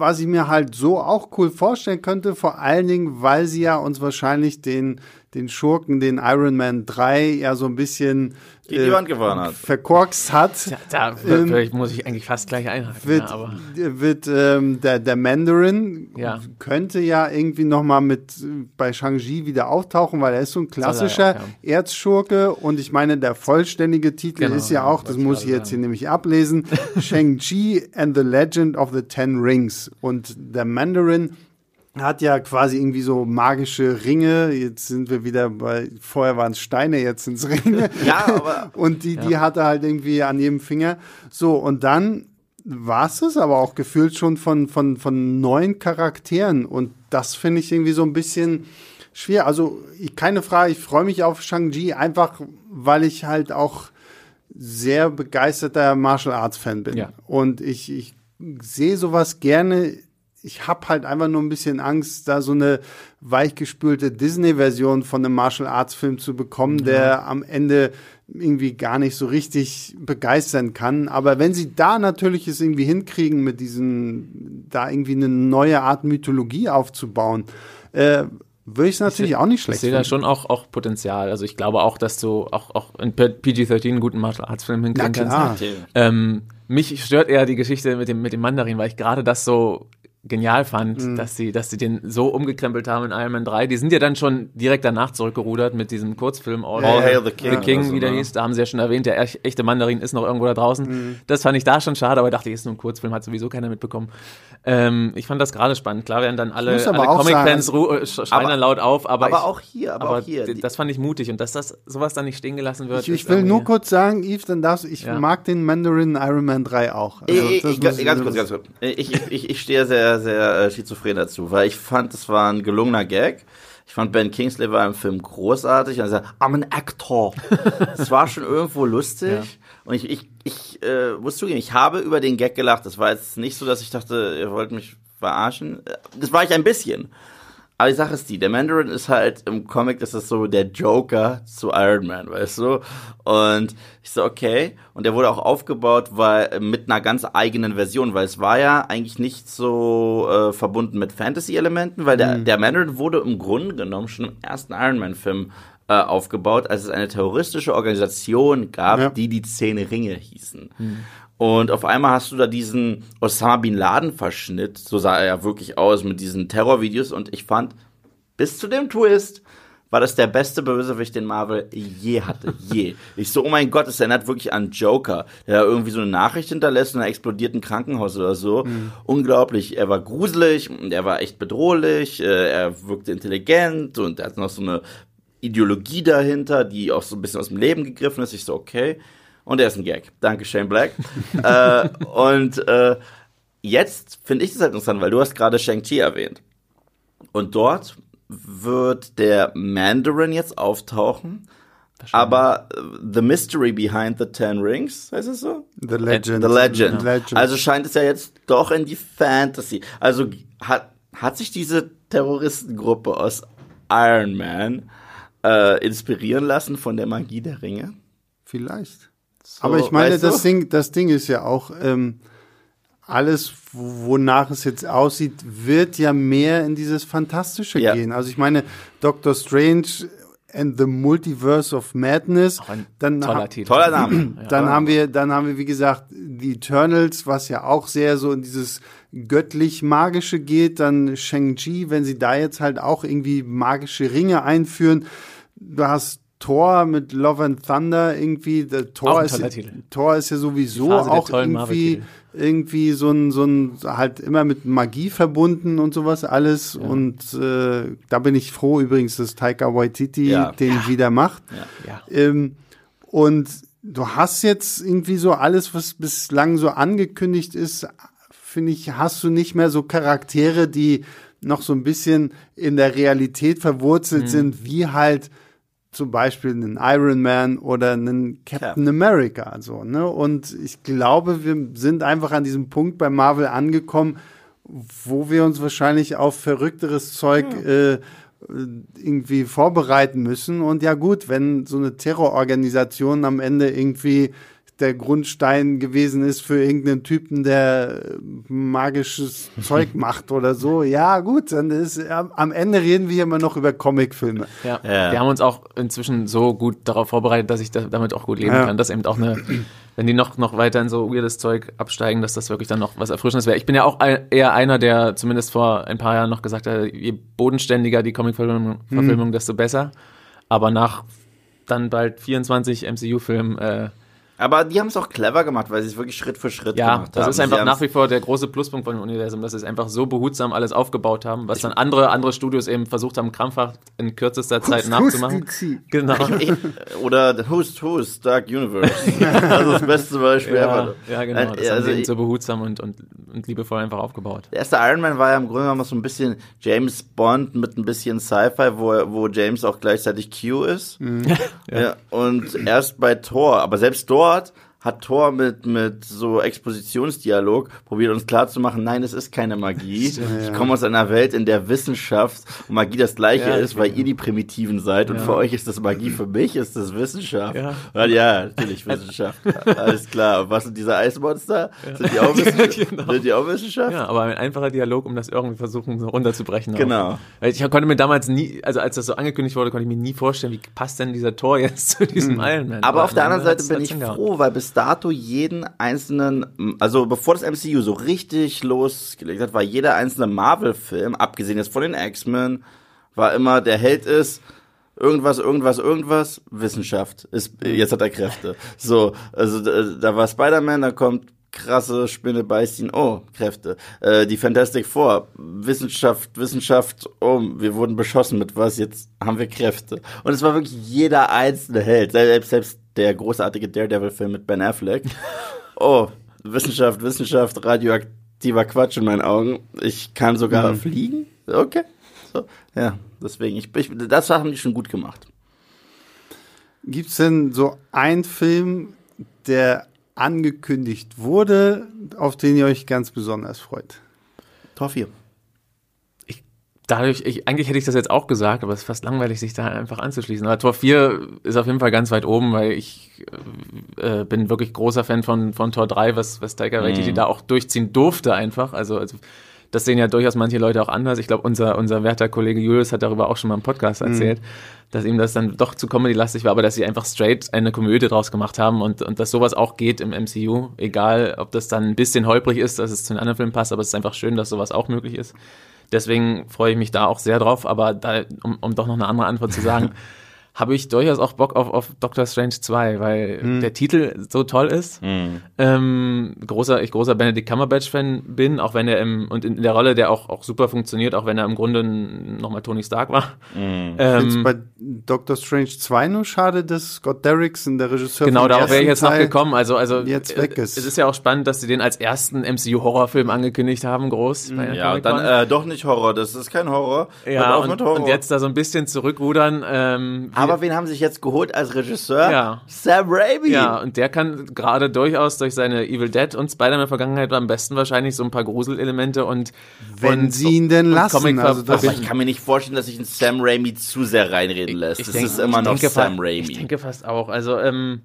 Was ich mir halt so auch cool vorstellen könnte, vor allen Dingen, weil sie ja uns wahrscheinlich den den Schurken, den Iron Man 3 ja so ein bisschen gegen die Wand gefahren hat. verkorkst hat. Ja, da ähm, muss ich eigentlich fast gleich einhalten. Wird, ja, wird ähm, der, der Mandarin ja. könnte ja irgendwie nochmal mit bei Shang-Chi wieder auftauchen, weil er ist so ein klassischer auch, ja. Erzschurke und ich meine, der vollständige Titel genau, ist ja auch, das muss ich jetzt hier nämlich ablesen, [LAUGHS] Shang-Chi and the Legend of the Ten Rings und der Mandarin hat ja quasi irgendwie so magische Ringe. Jetzt sind wir wieder bei, vorher waren es Steine, jetzt sind es Ringe. [LAUGHS] Ja, aber. [LAUGHS] und die, die hat er halt irgendwie an jedem Finger. So, und dann war es es aber auch gefühlt schon von, von, von neuen Charakteren. Und das finde ich irgendwie so ein bisschen schwer. Also, ich, keine Frage, ich freue mich auf Shang-Chi, einfach weil ich halt auch sehr begeisterter Martial Arts Fan bin. Ja. Und ich, ich sehe sowas gerne ich habe halt einfach nur ein bisschen Angst, da so eine weichgespülte Disney-Version von einem Martial Arts-Film zu bekommen, ja. der am Ende irgendwie gar nicht so richtig begeistern kann. Aber wenn sie da natürlich es irgendwie hinkriegen, mit diesen, da irgendwie eine neue Art Mythologie aufzubauen, äh, würde ich es natürlich seh, auch nicht schlecht Ich sehe da schon auch, auch Potenzial. Also ich glaube auch, dass du auch, auch in PG-13 einen guten Martial Arts Film hinkriegen kannst. Ähm, mich stört eher die Geschichte mit dem, mit dem Mandarin, weil ich gerade das so genial fand, mhm. dass sie, dass sie den so umgekrempelt haben in Iron Man 3. Die sind ja dann schon direkt danach zurückgerudert mit diesem Kurzfilm All, All Hail the King, the King wie der hieß. Da haben sie ja schon erwähnt, der echte Mandarin ist noch irgendwo da draußen. Mhm. Das fand ich da schon schade, aber dachte, ist nur ein Kurzfilm, hat sowieso keiner mitbekommen. Ähm, ich fand das gerade spannend. Klar werden dann alle, alle Comic-Fans äh, schreien dann laut auf, aber, aber ich, auch hier, aber, aber auch hier. Das fand ich mutig und dass das sowas dann nicht stehen gelassen wird. Ich, ich will nur kurz sagen, Yves, dann darfst du, ich ja. mag den Mandarin Iron Man 3 auch. Also, ich, ich, ganz, ganz kurz, ganz kurz. Ich, ich, ich stehe sehr, sehr äh, schizophren dazu, weil ich fand, es war ein gelungener Gag. Ich fand Ben Kingsley war im Film großartig. Und er sagt, I'm an actor. [LAUGHS] Es war schon irgendwo lustig. Ja. Und ich, ich, ich äh, muss zugeben, ich habe über den Gag gelacht. Das war jetzt nicht so, dass ich dachte, ihr wollt mich verarschen. Das war ich ein bisschen. Aber die Sache ist die, der Mandarin ist halt im Comic, das ist so der Joker zu Iron Man, weißt du? Und ich so, okay. Und der wurde auch aufgebaut weil, mit einer ganz eigenen Version, weil es war ja eigentlich nicht so äh, verbunden mit Fantasy-Elementen, weil der, mhm. der Mandarin wurde im Grunde genommen schon im ersten Iron Man-Film äh, aufgebaut, als es eine terroristische Organisation gab, ja. die die Zehn Ringe hießen. Mhm. Und auf einmal hast du da diesen Osama Bin Laden Verschnitt, so sah er ja wirklich aus mit diesen Terrorvideos und ich fand, bis zu dem Twist, war das der beste Bösewicht, den Marvel je hatte. [LAUGHS] Je. Ich so, oh mein Gott, es erinnert wirklich an Joker, der da irgendwie so eine Nachricht hinterlässt und er explodiert ein Krankenhaus oder so. Mhm. Unglaublich. Er war gruselig, er war echt bedrohlich, äh, er wirkte intelligent und er hat noch so eine Ideologie dahinter, die auch so ein bisschen aus dem Leben gegriffen ist. Ich so, okay. Und er ist ein Gag. Danke, Shane Black. [LAUGHS] äh, und äh, jetzt finde ich das halt interessant, weil du hast gerade Shang-Chi erwähnt. Und dort wird der Mandarin jetzt auftauchen. Aber äh, The Mystery Behind the Ten Rings, heißt es so? The Legend. The Legend. Ja. Legend. Also scheint es ja jetzt doch in die Fantasy. Also hat, hat sich diese Terroristengruppe aus Iron Man äh, inspirieren lassen von der Magie der Ringe? Vielleicht. So, Aber ich meine, weißt du? das Ding, das Ding ist ja auch, ähm, alles, wo- wonach es jetzt aussieht, wird ja mehr in dieses Fantastische Ja. gehen. Also ich meine, Doctor Strange and the Multiverse of Madness. Auch ein dann toller Titel. Toller Name. [CLEARS THROAT] Dann haben wir, dann haben wir, wie gesagt, die Eternals, was ja auch sehr so in dieses göttlich-magische geht. Dann Shang-Chi, wenn sie da jetzt halt auch irgendwie magische Ringe einführen. Du hast Thor mit Love and Thunder irgendwie. Thor, ist. Thor ist ja sowieso auch irgendwie, irgendwie so ein, so ein, halt immer mit Magie verbunden und sowas alles. Und äh, da bin ich froh übrigens, dass Taika Waititi Ja. den wieder macht. Ja. Ähm, und du hast jetzt irgendwie so alles, was bislang so angekündigt ist, finde ich, hast du nicht mehr so Charaktere, die noch so ein bisschen in der Realität verwurzelt sind, wie halt zum Beispiel einen Iron Man oder einen Captain America. So, ne? Und ich glaube, wir sind einfach an diesem Punkt bei Marvel angekommen, wo wir uns wahrscheinlich auf verrückteres Zeug äh, irgendwie vorbereiten müssen. Und ja gut, wenn so eine Terrororganisation am Ende irgendwie der Grundstein gewesen ist für irgendeinen Typen, der äh, magisches [LAUGHS] Zeug macht oder so, ja gut, dann ist am am Ende reden wir immer noch über Comicfilme. Ja. Ja. Wir haben uns auch inzwischen so gut darauf vorbereitet, dass ich da, damit auch gut leben Ja. kann. Dass eben auch eine, wenn die noch, noch weiter in so weirdes Zeug absteigen, dass das wirklich dann noch was Erfrischendes wäre. Ich bin ja auch ein, eher einer, der zumindest vor ein paar Jahren noch gesagt hat, je bodenständiger die Comic-Verfilmung, Verfilmung, desto besser. Aber nach dann bald 24 MCU-Filmen, äh, Aber die haben es auch clever gemacht, weil sie es wirklich Schritt für Schritt ja, gemacht das haben. ist einfach Sie nach wie vor der große Pluspunkt von dem Universum, dass sie es einfach so behutsam alles aufgebaut haben, was dann andere, andere Studios eben versucht haben, krampfhaft in kürzester Zeit nachzumachen. Genau. Ich- Oder The Who's Who's Dark Universe. [LAUGHS] also das beste Beispiel Ja, ever. ja, genau. Das Äh, haben also sie eben ich- so behutsam und, und, und liebevoll einfach aufgebaut. Der erste Iron Man war ja im Grunde genommen so ein bisschen James Bond mit ein bisschen Sci-Fi, wo, wo James auch gleichzeitig Q ist. [LAUGHS] ja. Und erst bei Thor, aber selbst dort hat Thor mit, mit so Expositionsdialog probiert uns klarzumachen, nein, es ist keine Magie. [LAUGHS] Ich komme aus einer Welt, in der Wissenschaft und Magie das gleiche Ja, ist, weil ihr die Primitiven seid und Ja. für euch ist das Magie, für mich ist das Wissenschaft. Ja. Ja, ja natürlich Wissenschaft. [LAUGHS] Alles klar. Und was sind diese Eismonster? Sind die auch [LAUGHS] Wissenschaft? Genau. Sind die auch Wissenschaft? Ja, aber ein einfacher Dialog, um das irgendwie versuchen, so runterzubrechen. auch. Genau. Weil ich konnte mir damals nie, also als das so angekündigt wurde, konnte ich mir nie vorstellen, wie passt denn dieser Tor jetzt zu diesem Iron Man. Mhm. Aber auf der anderen Seite bin ich froh, weil bis dato jeden einzelnen, also bevor das MCU so richtig losgelegt hat, war jeder einzelne Marvel-Film, abgesehen jetzt von den X-Men, war immer, der Held ist irgendwas, irgendwas, irgendwas, Wissenschaft. Ist, jetzt hat er Kräfte. So, also da, da war Spider-Man, da kommt krasse Spinne beißt ihn, oh, Kräfte. Äh, die Fantastic Four, Wissenschaft, Wissenschaft, oh, wir wurden beschossen mit was, jetzt haben wir Kräfte. Und es war wirklich jeder einzelne Held, selbst, selbst der großartige Daredevil-Film mit Ben Affleck. Oh, Wissenschaft, Wissenschaft, radioaktiver Quatsch in meinen Augen. Ich kann sogar fliegen. Okay. So, ja, deswegen, ich, ich, das haben die schon gut gemacht. Gibt's denn so einen Film, der angekündigt wurde, auf den ihr euch ganz besonders freut? Tor 4. dadurch, ich, eigentlich hätte ich das jetzt auch gesagt, aber es ist fast langweilig, sich da einfach anzuschließen. Aber Tor 4 ist auf jeden Fall ganz weit oben, weil ich äh, bin wirklich großer Fan von, von Tor 3, was, was Taika Waititi da auch durchziehen durfte einfach. Also, also das sehen ja durchaus manche Leute auch anders. Ich glaube, unser, unser werter Kollege Julius hat darüber auch schon mal im Podcast erzählt, dass ihm das dann doch zu Comedy-lastig war, aber dass sie einfach straight eine Komödie draus gemacht haben und, und dass sowas auch geht im MCU. Egal, ob das dann ein bisschen holprig ist, dass es zu den anderen Filmen passt, aber es ist einfach schön, dass sowas auch möglich ist. Deswegen freue ich mich da auch sehr drauf, aber da, um, um doch noch eine andere Antwort zu sagen, [LAUGHS] habe ich durchaus auch Bock auf, auf Doctor Strange 2, weil der Titel so toll ist. Ähm, großer, ich großer Benedict Cumberbatch-Fan bin, auch wenn er im, und in der Rolle, der auch, auch super funktioniert, auch wenn er im Grunde nochmal Tony Stark war. Jetzt [LAUGHS] Ähm, bei Doctor Strange 2 nur schade, dass Scott Derrickson, der Regisseur Genau, darauf wäre ich jetzt noch gekommen. Also, also jetzt äh, weg ist. Es ist ja auch spannend, dass sie den als ersten MCU-Horrorfilm angekündigt haben, groß. bei der Ja, und Comic-Con. dann äh, doch nicht Horror, das ist kein Horror. Ja, und, mit Horror. und jetzt da so ein bisschen zurückrudern. Ähm, Aber wen haben sie sich jetzt geholt als Regisseur? Ja. Sam Raimi. Ja, und der kann gerade durchaus durch seine Evil Dead und Spider-Man-Vergangenheit am besten wahrscheinlich so ein paar Gruselelemente und Wenn und, sie ihn denn lassen, Comic also das- Aber ich kann mir nicht vorstellen, dass sich ein Sam Raimi zu sehr reinreden lässt. Ich das denk- ist immer ich noch denke Sam Raimi. Ich denke fast auch. Also, ähm,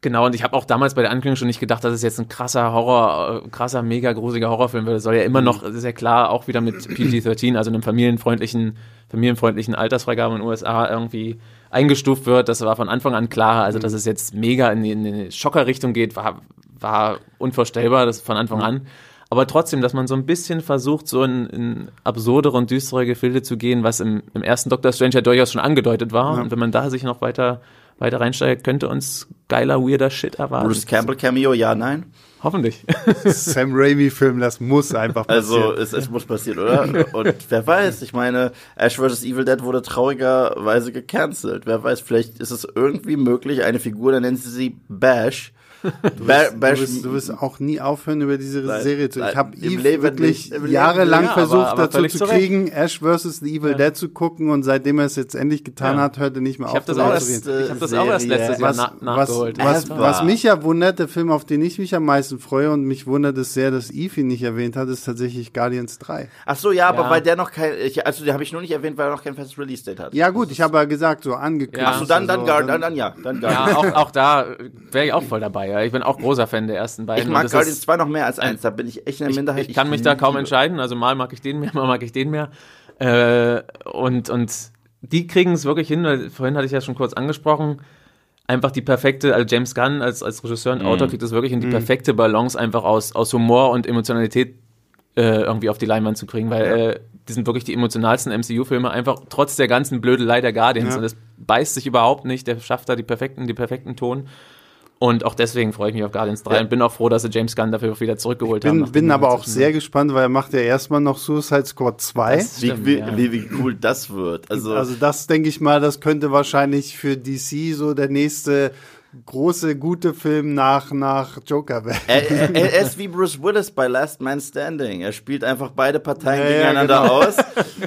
Genau, und ich habe auch damals bei der Ankündigung schon nicht gedacht, dass es jetzt ein krasser Horror, äh, krasser, mega gruseliger Horrorfilm wird. Das soll ja immer noch, sehr klar, auch wieder mit PG-13, also einem familienfreundlichen, familienfreundlichen Altersfreigabe in den USA irgendwie eingestuft wird. Das war von Anfang an klar. Also, dass es jetzt mega in die, in die Schockerrichtung geht, war, war unvorstellbar, das von Anfang an. Aber trotzdem, dass man so ein bisschen versucht, so in, in absurdere und düstere Gefilde zu gehen, was im, im ersten Doctor Strange ja durchaus schon angedeutet war. Ja. Und wenn man da sich noch weiter, weiter reinsteigt, könnte uns geiler, weirder Shit erwarten. Bruce Campbell Cameo, ja, nein. Hoffentlich. [LAUGHS] Sam Raimi-Film, das muss einfach passieren. Also es, es muss passieren, oder? Und wer weiß, ich meine, Ash vs. Evil Dead wurde traurigerweise gecancelt. Wer weiß, vielleicht ist es irgendwie möglich, eine Figur, dann nennen sie sie Bash. Du wirst, du, wirst, du wirst auch nie aufhören, über diese Nein, Serie zu. Ich nein, habe im Eve Leben wirklich nicht, jahrelang. Ja, versucht, aber- aber dazu zu kriegen, Ash vs. The Evil Dead zu gucken und seitdem er es jetzt endlich getan Ja. hat, hört er nicht mehr Ich auf. habe das, darüber auch zu erst, reden. ich hab das auch erst letztes Jahr was, na was, nachgeholt. was, Ever. was mich ja wundert, der Film, auf den ich mich am meisten freue und mich wundert es sehr, dass Eve ihn nicht erwähnt hat, ist tatsächlich Guardians 3. Ach so, ja, aber Ja. weil der noch kein, ich, also den habe ich nur nicht erwähnt, weil er noch kein festes Release-Date hat. Ja gut, ich habe ja gesagt, so angekündigt. Ja. Ach so, dann, dann, Also, gar, dann, dann, ja, dann Ja, auch, auch da wäre ich auch voll dabei. Ja. Ich bin auch großer Fan der ersten beiden. Ich mag Guardians ist- 2 noch mehr als eins, da bin ich echt in der ich, Minderheit. ich kann mich da kaum entscheiden. Also mal mag ich den mehr, [LAUGHS] mal mag ich den mehr. Äh, und, und die kriegen es wirklich hin, weil vorhin hatte ich ja schon kurz angesprochen, einfach die perfekte, also James Gunn als, als Regisseur und Autor kriegt es wirklich in die perfekte Balance einfach aus, aus Humor und Emotionalität äh, irgendwie auf die Leinwand zu kriegen, weil äh, die sind wirklich die emotionalsten MCU-Filme, einfach trotz der ganzen Blödelei der Guardians. Ja. Und das beißt sich überhaupt nicht, der schafft da die perfekten, die perfekten Ton. Und auch deswegen freue ich mich auf Guardians 3 Ja. und bin auch froh, dass sie James Gunn dafür wieder zurückgeholt haben. bin, nachdem bin er aber auch sehr gespannt, weil er macht ja erstmal noch Suicide Squad 2. Das- Wie, Stimmt, wie, ja. wie, wie cool das wird. Also, Also das denke ich mal, das könnte wahrscheinlich für DC so der nächste große, gute Film nach, nach Joker werden. er, er, er ist wie Bruce Willis bei Last Man Standing. Er spielt einfach beide Parteien Ja, ja, gegeneinander genau. aus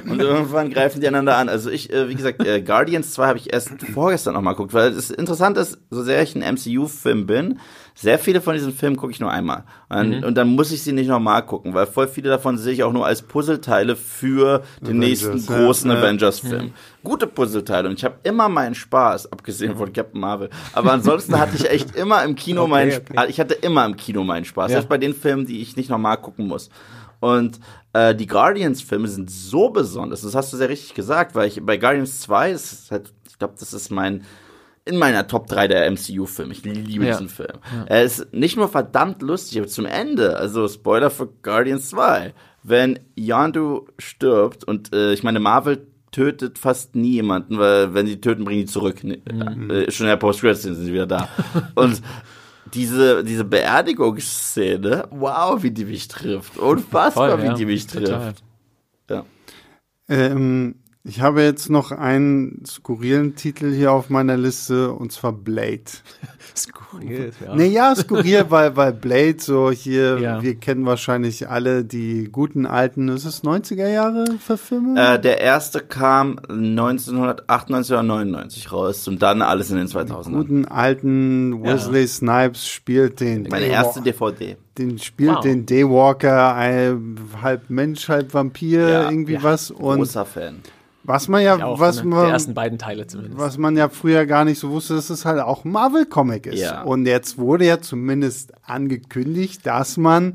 und irgendwann greifen die einander an. Also ich, äh, wie gesagt, äh, Guardians 2 habe ich erst vorgestern noch mal geguckt, weil es interessant ist, so sehr ich ein MCU-Film bin, sehr viele von diesen Filmen gucke ich nur einmal. Und, Mhm. und dann muss ich sie nicht nochmal gucken, weil voll viele davon sehe ich auch nur als Puzzleteile für den Avengers, nächsten ja, großen ja. Avengers-Film. Gute Puzzleteile und ich habe immer meinen Spaß, abgesehen von Captain Marvel. Aber ansonsten hatte ich echt immer im Kino Okay, meinen okay. Spaß. Ich hatte immer im Kino meinen Spaß. Ja. Selbst bei den Filmen, die ich nicht nochmal gucken muss. Und äh, die Guardians-Filme sind so besonders. Das hast du sehr richtig gesagt, weil ich bei Guardians 2, das ist halt, ich glaube, das ist mein in meiner Top 3 der MCU-Filme. Ich liebe Ja. diesen Film. Er ist nicht nur verdammt lustig, aber zum Ende, also Spoiler für Guardians 2, wenn Yondu stirbt und äh, ich meine, Marvel tötet fast nie jemanden, weil wenn sie töten, bringen die zurück. Ne, äh, schon in der post sind sie wieder da. [LAUGHS] und diese, diese Beerdigungsszene, wow, wie die mich trifft. Unfassbar, Voll, wie ja. die mich Total. trifft. Ja. Ähm, ich habe jetzt noch einen skurrilen Titel hier auf meiner Liste und zwar Blade. [LAUGHS] Skurril, ja. Nee, ja, skurril, weil, weil Blade so hier, Ja. wir kennen wahrscheinlich alle die guten alten, ist es 90er Jahre Verfilmung? Äh, der erste kam 1998 oder 99 raus und dann alles in den 2000ern. guten alten Wesley Snipes spielt den Meine erste DVD. den spielt Wow. den Daywalker, halb Mensch, halb Vampir, Ja, irgendwie ja. was und Großer Fan. Was man ja, Ja, auch was den- man der ersten beiden Teile zumindest. was man ja früher gar nicht so wusste, dass es halt auch ein Marvel-Comic ist. Ja. Und jetzt wurde ja zumindest angekündigt, dass man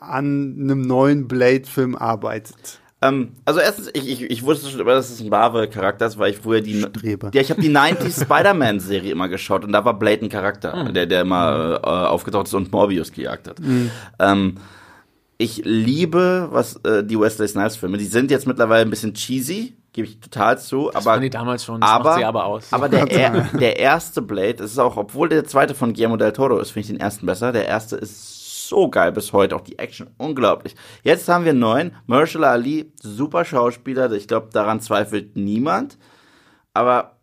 an einem neuen Blade-Film arbeitet. Ähm, also erstens, ich, ich, ich wusste schon immer, dass es ein Marvel-Charakter ist, weil ich früher die Streber. Ja, ich habe die 90s Spider-Man-Serie immer geschaut und da war Blade ein Charakter, Hm. der, der immer äh, aufgetaucht ist und Morbius gejagt hat. Ähm, ich liebe was äh, die Wesley Snipes-Filme. Die sind jetzt mittlerweile ein bisschen cheesy, gebe ich total zu, das aber die damals schon, das aber, macht sie aber aus. aber der, er, der erste Blade, das ist auch, obwohl der zweite von Guillermo del Toro ist, finde ich den ersten besser. Der erste ist so geil bis heute, auch die Action, unglaublich. Jetzt haben wir einen neuen, Marshall Ali, super Schauspieler, ich glaube, daran zweifelt niemand. Aber,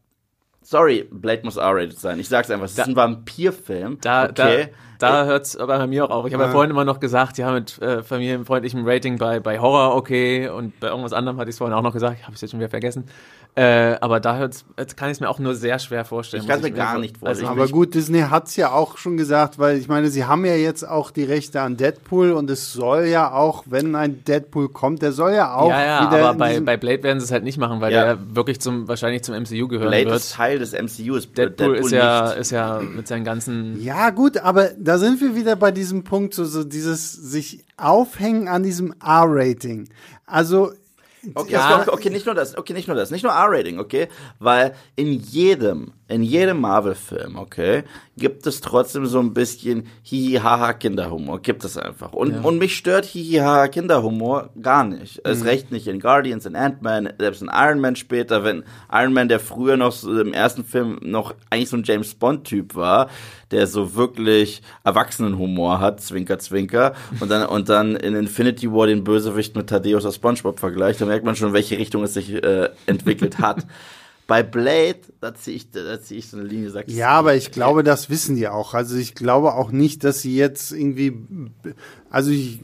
sorry, Blade muss R-rated sein. Ich sag's einfach, es ist ein Vampirfilm. Da, okay. da, da hört es aber bei mir auch auf. Ich habe ja. vorhin immer noch gesagt, ja, mit äh, familienfreundlichem Rating bei, bei Horror okay und bei irgendwas anderem hatte ich es vorhin auch noch gesagt, habe ich jetzt schon wieder vergessen. Äh, aber da hört's, jetzt kann ich es mir auch nur sehr schwer vorstellen. Ich kann's muss mir gar also- nicht vorstellen. Aber gut, Disney hat's ja auch schon gesagt, weil ich meine, sie haben ja jetzt auch die Rechte an Deadpool und es soll ja auch, wenn ein Deadpool kommt, der soll ja auch ja, ja, wieder aber bei, bei Blade werden sie es halt nicht machen, weil Ja. der wirklich zum wahrscheinlich zum MCU gehören Blade wird. ist Teil des MCUs. Deadpool, ist ja nicht. ist ja mit seinen ganzen Ja, gut, aber da sind wir wieder bei diesem Punkt, so, so dieses sich aufhängen an diesem R-Rating. Also, Okay, Ja. okay, okay, nicht nur das, okay, nicht nur das, nicht nur R-Rating, okay, weil in jedem, in jedem Marvel-Film, okay, gibt es trotzdem so ein bisschen Hihi-Haha Kinderhumor, gibt es einfach. Und, Ja. und mich stört Hihi-Haha Kinderhumor gar nicht. Mhm. Es recht nicht in Guardians, in Ant-Man, selbst in Iron Man später, wenn Iron Man, der früher noch so im ersten Film noch eigentlich so ein James Bond-Typ war, der so wirklich Erwachsenenhumor hat, Zwinker, Zwinker, und dann, und dann in Infinity War den Bösewicht mit Thaddeus aus Spongebob vergleicht, da merkt man schon, in welche Richtung es sich äh, entwickelt hat. [LAUGHS] Bei Blade, da ziehe ich, da zieh ich so eine Linie, sagst ja, aber ich glaube, das wissen die auch. Also ich glaube auch nicht, dass sie jetzt irgendwie, also ich,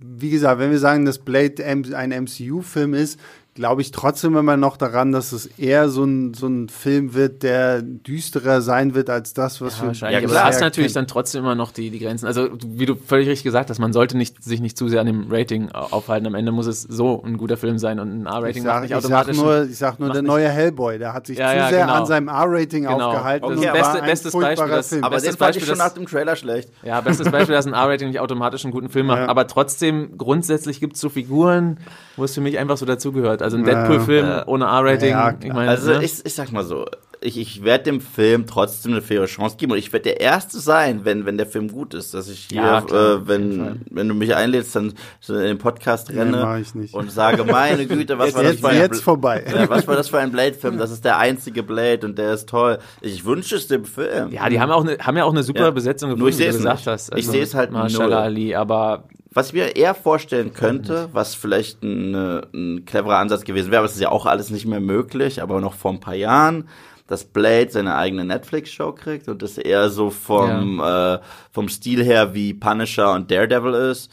wie gesagt, wenn wir sagen, dass Blade ein MCU-Film ist, glaube ich trotzdem immer noch daran, dass es eher so ein, so ein Film wird, der düsterer sein wird als das, was Ja, wir wahrscheinlich. Ja, aber klar. du hast natürlich dann trotzdem immer noch die, die Grenzen. Also, wie du völlig richtig gesagt hast, man sollte nicht, sich nicht zu sehr an dem Rating au- aufhalten. Am Ende muss es so ein guter Film sein und ein Ich sag, macht nicht ich sag automatisch. nur, ich sag nur der neue Hellboy, der hat sich Ja, zu ja, sehr genau. an seinem R-Rating Genau. aufgehalten. Okay, und das war beste- ein bestes furchtbarer Beispiel, das- Film. aber bestes den fand ich Beispiel, schon das- nach dem Trailer schlecht. Ja, bestes Beispiel, dass ein R-Rating nicht automatisch einen guten Film macht. Ja. Aber trotzdem, grundsätzlich gibt es so Figuren, wo es für mich einfach so dazugehört. Also ein Deadpool-Film ohne R-Rating, Ja, ich meine, Also ne? ich, ich sag mal so, ich, ich werde dem Film trotzdem eine faire Chance geben und ich werde der Erste sein, wenn, wenn der Film gut ist, dass ich hier, Ja, klar, äh, jeden Fall. wenn, wenn du mich einlädst, dann so in den Podcast Nee, renne nicht. und sage, meine Güte, was war das jetzt, für ein jetzt vorbei. ja, was war das für ein Blade-Film? Das ist der einzige Blade und der ist toll. Ich wünsche es dem Film. ja, die haben, auch eine, haben ja auch eine super Ja. Besetzung Nur gefunden, ich wie du gesagt nicht. hast. Ich seh's halt Mahershala null. Ali, aber Was ich mir eher vorstellen könnte, was vielleicht ein, äh, ein cleverer Ansatz gewesen wäre, aber es ist ja auch alles nicht mehr möglich, aber noch vor ein paar Jahren, dass Blade seine eigene Netflix-Show kriegt und das eher so vom, äh, vom Stil her wie Punisher und Daredevil ist,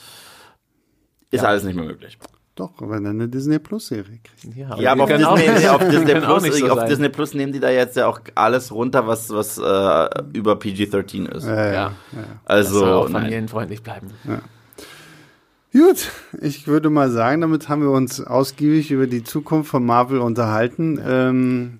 ist alles nicht mehr möglich. Doch, wenn er eine Disney Plus Serie kriegt. ja, Ja, aber auf Disney, [LAUGHS] auf, Disney Plus, so auf. Disney Plus nehmen die da jetzt ja auch alles runter, was, was äh, über PG-13 ist. Äh, Ja, also, das soll auch familienfreundlich bleiben. Gut, ich würde mal sagen, damit haben wir uns ausgiebig über die Zukunft von Marvel unterhalten. Ähm,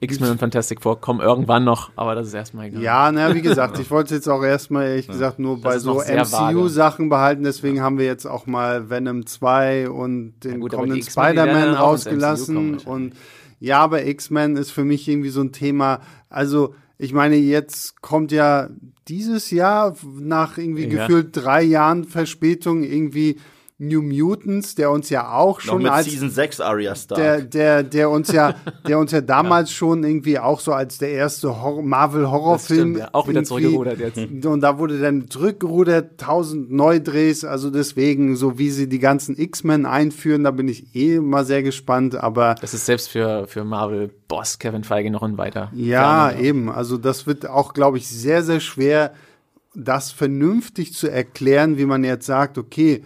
X-Men und Fantastic Four kommen irgendwann noch, aber das ist erstmal egal. ja, na, wie gesagt, ich [LAUGHS] wollte es jetzt auch erstmal, ehrlich gesagt, nur bei so. MCU-Sachen behalten. Deswegen haben wir jetzt auch mal Venom 2 und den gut, kommenden Spider-Man rausgelassen. Und ja, aber X-Men ist für mich irgendwie so ein Thema. Also, ich meine, jetzt kommt ja dieses Jahr nach irgendwie Ja. gefühlt drei Jahren Verspätung irgendwie New Mutants, der uns ja auch Noch schon mit als Season 6 Arya Stark. der, der, der uns ja, der uns ja damals schon irgendwie auch so als der erste Hor Marvel Horrorfilm ja. Auch wieder zurückgerudert jetzt. [LAUGHS] Und da wurde dann zurückgerudert, tausend Neudrehs, also deswegen, so wie sie die ganzen X-Men einführen, da bin ich eh mal sehr gespannt, aber Das ist selbst für, für Marvel-Boss Kevin Feige noch ein weiter. ja, Ferne. eben, also das wird auch, glaube ich, sehr, sehr schwer, das vernünftig zu erklären, wie man jetzt sagt, okay,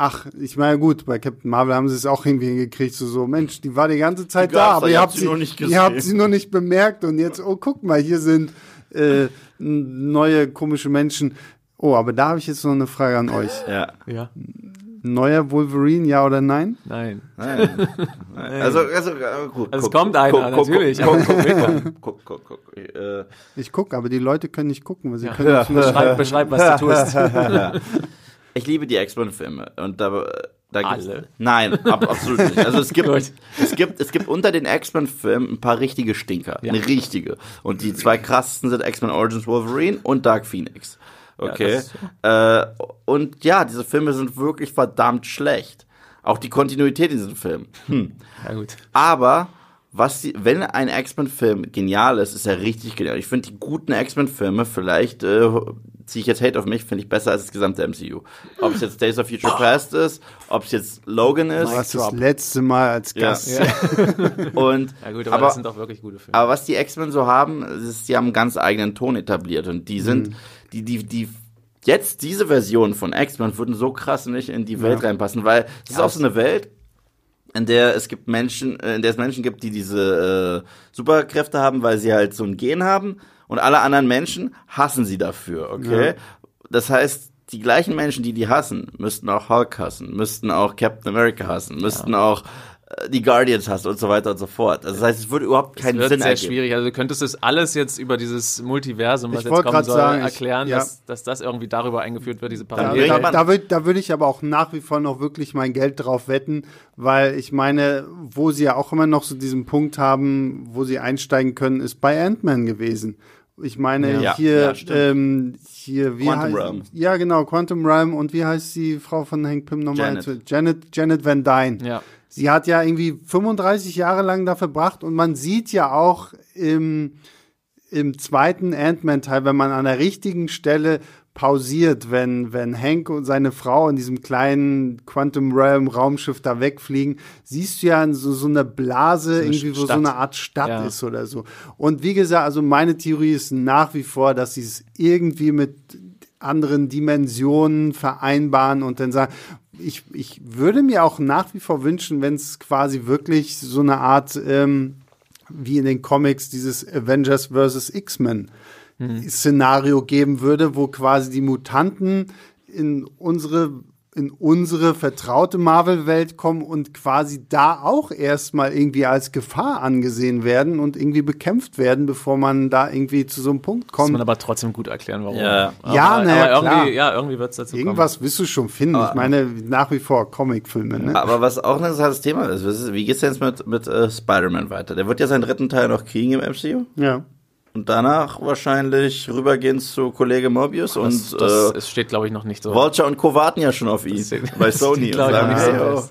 ach, ich meine, gut, bei Captain Marvel haben sie es auch irgendwie hingekriegt, so, so, Mensch, die war die ganze Zeit Die da, aber ihr habt sie sie, nur nicht ihr habt sie noch nicht bemerkt und jetzt, oh, guck mal, hier sind äh, neue komische Menschen. Oh, aber da habe ich jetzt noch eine Frage an euch. ja. Ja, Neuer Wolverine, ja oder nein? nein. Nein. [LAUGHS] Nein. Also, also, gut. Also es kommt einer, natürlich, Guck, aber- guck, guck, guck, guck, guck. Äh, Ich gucke, aber die Leute können nicht gucken, weil sie Ja. können nicht Beschreib, beschreib, was du tust. [LAUGHS] [LAUGHS] ich liebe die X-Men-Filme und da, da Alle? Nein, ab, absolut nicht. Also es [LAUGHS] gibt, es gibt, es gibt unter den X-Men-Filmen ein paar richtige Stinker, Ja. eine richtige. Und die zwei krassesten sind X-Men Origins Wolverine und Dark Phoenix. Okay. ist äh, und ja, diese Filme sind wirklich verdammt schlecht. Auch die Kontinuität in diesen Filmen. Hm. Ja, gut. Aber was die, wenn ein X-Men-Film genial ist, ist er richtig genial. Ich finde die guten X-Men-Filme vielleicht äh, ziehe ich jetzt Hate auf mich, finde ich besser als das gesamte MCU. Ob es jetzt Days of Future Past ist, ob es jetzt Logan ist. Du warst das letzte Mal als Ja. Gast. [LAUGHS] Und Ja, gut, aber, aber, das sind doch wirklich gute Filme. aber was die X-Men so haben, ist, sie haben einen ganz eigenen Ton etabliert und die Mhm. sind, die, die, die, jetzt diese Version von X-Men würden so krass nicht in die Welt reinpassen, weil es ist auch so eine Welt, in der es gibt Menschen, äh, in der es Menschen gibt, die diese äh, Superkräfte haben, weil sie halt so ein Gen haben und alle anderen Menschen hassen sie dafür, okay? Ja. Das heißt, die gleichen Menschen, die die hassen, müssten auch Hulk hassen, müssten auch Captain America hassen, müssten auch äh, die Guardians hassen und so weiter und so fort. Also das heißt, es würde überhaupt keinen Es wird Sinn sehr ergeben. schwierig. Also du könntest das alles jetzt über dieses Multiversum, was Ich jetzt kommen soll, sagen, ich- erklären, ja. dass, dass das irgendwie darüber eingeführt wird, diese Da, Ja, Parallelen. aber- da, da würde da würd ich aber auch nach wie vor noch wirklich mein Geld drauf wetten, weil ich meine, wo sie ja auch immer noch so diesen Punkt haben, wo sie einsteigen können, ist bei Ant-Man gewesen. Ich meine, Ja. hier, Ja, ähm, hier, wie Quantum heißt, Realm. Ja, genau, Quantum Realm. Und wie heißt die Frau von Hank Pym nochmal? Janet. Janet, Janet Van Dyne. Ja. Sie hat ja irgendwie 35 Jahre lang da verbracht und man sieht ja auch im, im zweiten Ant-Man-Teil, wenn man an der richtigen Stelle pausiert, wenn, wenn Hank und seine Frau in diesem kleinen Quantum Realm Raumschiff da wegfliegen, siehst du ja so, so eine Blase, eine irgendwie, wo so Stadt. eine Art Stadt Ja. ist oder so. Und wie gesagt, also meine Theorie ist nach wie vor, dass sie es irgendwie mit anderen Dimensionen vereinbaren und dann sagen, ich, ich würde mir auch nach wie vor wünschen, wenn es quasi wirklich so eine Art, ähm, wie in den Comics, dieses Avengers vs. X-Men Szenario geben würde, wo quasi die Mutanten in unsere in unsere vertraute Marvel-Welt kommen und quasi da auch erstmal irgendwie als Gefahr angesehen werden und irgendwie bekämpft werden, bevor man da irgendwie zu so einem Punkt Muss kommt. man aber trotzdem gut erklären, warum. Ja. aber, Ja, na ja, aber klar. irgendwie, ja, irgendwie wird es dazu Irgendwas wirst du schon finden. ich meine, nach wie vor Comicfilme, ne? Aber was auch ein interessantes Thema ist- wie geht's denn jetzt mit, mit äh, Spider-Man weiter? Der wird ja seinen dritten Teil noch kriegen im MCU. Ja. Und danach wahrscheinlich rübergehen zu Kollege Mobius. Das, und das, äh, es steht, glaube ich, noch nicht so. Vulture und Co. warten ja schon auf ihn Das- bei Sony glaub ich, sagen, nicht hey, oh.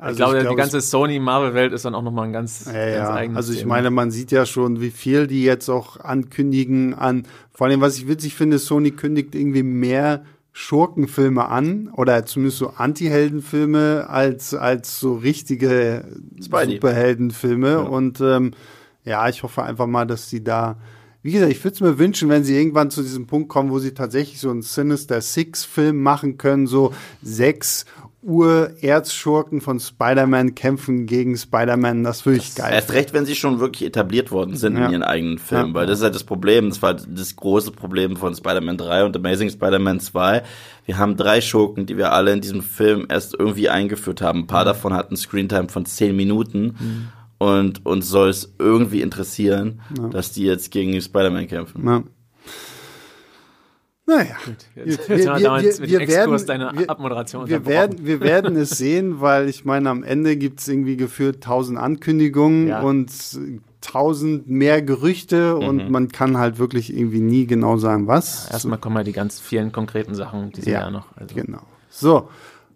Also ich glaube, die glaub, ganze Sony-Marvel-Welt ist dann auch nochmal ein ganz, Ja, ganz ja. eigenes Also ich Thema. meine, man sieht ja schon, wie viel die jetzt auch ankündigen an. Vor allem, was ich witzig finde, Sony kündigt irgendwie mehr Schurkenfilme an oder zumindest so Anti-Heldenfilme als als so richtige Spidey. Superheldenfilme. Und ähm, ja, ich hoffe einfach mal, dass sie da wie gesagt, ich würde es mir wünschen, wenn sie irgendwann zu diesem Punkt kommen, wo sie tatsächlich so einen Sinister Six-Film machen können, so sechs Ur-Erzschurken von Spider-Man kämpfen gegen Spider-Man. Das würde ich geil. Erst recht, wenn sie schon wirklich etabliert worden sind Ja. in ihren eigenen Filmen, Ja. weil das ist halt das Problem, das war das große Problem von Spider-Man 3 und Amazing Spider-Man 2. Wir haben drei Schurken, die wir alle in diesem Film erst irgendwie eingeführt haben. Ein paar davon hatten Screentime von zehn Minuten und uns soll es irgendwie interessieren, dass die jetzt gegen Spider-Man kämpfen. Ja. Naja, Jetzt, Wir- jetzt haben wir wir- damals wir- mit dem wir werden- Exkurs deine wir- Abmoderation wir unterbrochen. werden, wir werden es sehen, weil ich meine, am Ende gibt es irgendwie gefühlt tausend Ankündigungen Ja. und tausend mehr Gerüchte und man kann halt wirklich irgendwie nie genau sagen, was. Erstmal kommen ja die ganz vielen konkreten Sachen dieses Ja, Jahr noch. Also. Genau. So,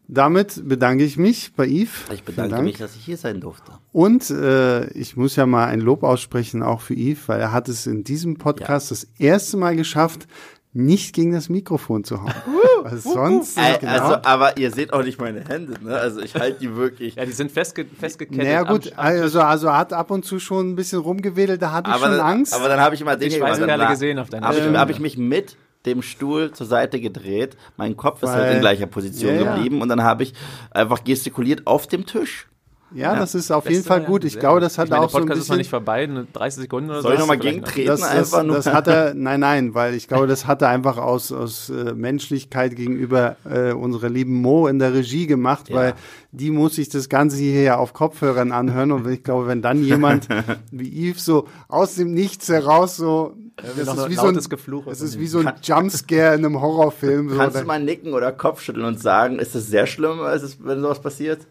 damit bedanke ich mich bei Yves. Ich bedanke Dank. mich, dass ich hier sein durfte. Und äh, ich muss ja mal ein Lob aussprechen, auch für Yves, weil er hat es in diesem Podcast das erste Mal geschafft, nicht gegen das Mikrofon zu hauen. Weil sonst Äh, genau, Also, aber ihr seht auch nicht meine Hände, ne? Also ich halte die wirklich. Ja, die sind festge festgekettet. naja gut, also, also er hat ab und zu schon ein bisschen rumgewedelt, da hatte ich aber, schon dann, Angst. aber dann habe ich immer Schweißperle gemacht. Dann gesehen auf deiner Habe ich, hab ich mich mit dem Stuhl zur Seite gedreht. Mein Kopf ist halt Weil- in gleicher Position ja. geblieben und dann habe ich einfach gestikuliert auf dem Tisch. Ja, das ist auf jeden Fall gut. Ich glaube, das hat ich meine, auch so ein der Podcast ist noch bisschen nicht vorbei, eine 30 Sekunden oder Soll ich so. nochmal hast du vielleicht gegentreten? das, das, einfach nur. das hat er, nein, nein, weil ich glaube, das hat er einfach aus, aus äh, Menschlichkeit gegenüber äh, unserer lieben Mo in der Regie gemacht, weil die muss sich das Ganze hier ja auf Kopfhörern anhören und ich glaube, wenn dann jemand [LAUGHS] wie Yves so aus dem Nichts heraus so, das ist wie so ein, das ist wie so ein Jumpscare in einem Horrorfilm. So, Kannst du mal nicken oder Kopfschütteln und sagen, ist das sehr schlimm, es, wenn sowas passiert?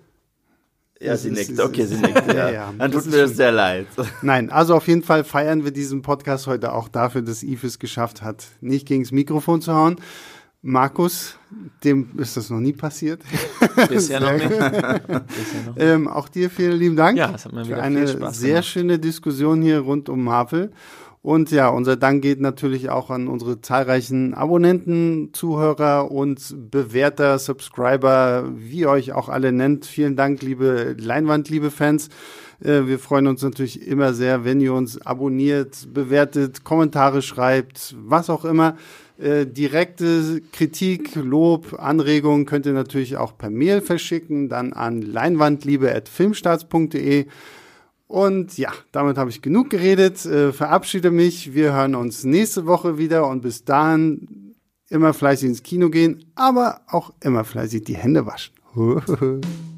Ja, Das sie ist- nickt. Okay, sie nickt. Ja, [LAUGHS] Ja. Dann tut mir das sehr leid. [LAUGHS] Nein, also auf jeden Fall feiern wir diesen Podcast heute auch dafür, dass Yves es geschafft hat, nicht gegen das Mikrofon zu hauen. Markus, dem ist das noch nie passiert. [LAUGHS] Bisher noch nicht. Bisher noch. Ähm, auch dir vielen lieben Dank Ja, hat mir für wieder eine viel Spaß sehr gemacht. schöne Diskussion hier rund um Marvel. Und ja, unser Dank geht natürlich auch an unsere zahlreichen Abonnenten, Zuhörer und Bewerter, Subscriber, wie ihr euch auch alle nennt. Vielen Dank, liebe Leinwand, liebe Fans. Äh, Wir freuen uns natürlich immer sehr, wenn ihr uns abonniert, bewertet, Kommentare schreibt, was auch immer. Äh, direkte Kritik, Lob, Anregungen könnt ihr natürlich auch per Mail verschicken, dann an leinwandliebe.filmstarts.de. Und ja, damit habe ich genug geredet. Äh, verabschiede mich. Wir hören uns nächste Woche wieder und bis dahin immer fleißig ins Kino gehen, aber auch immer fleißig die Hände waschen. [LAUGHS]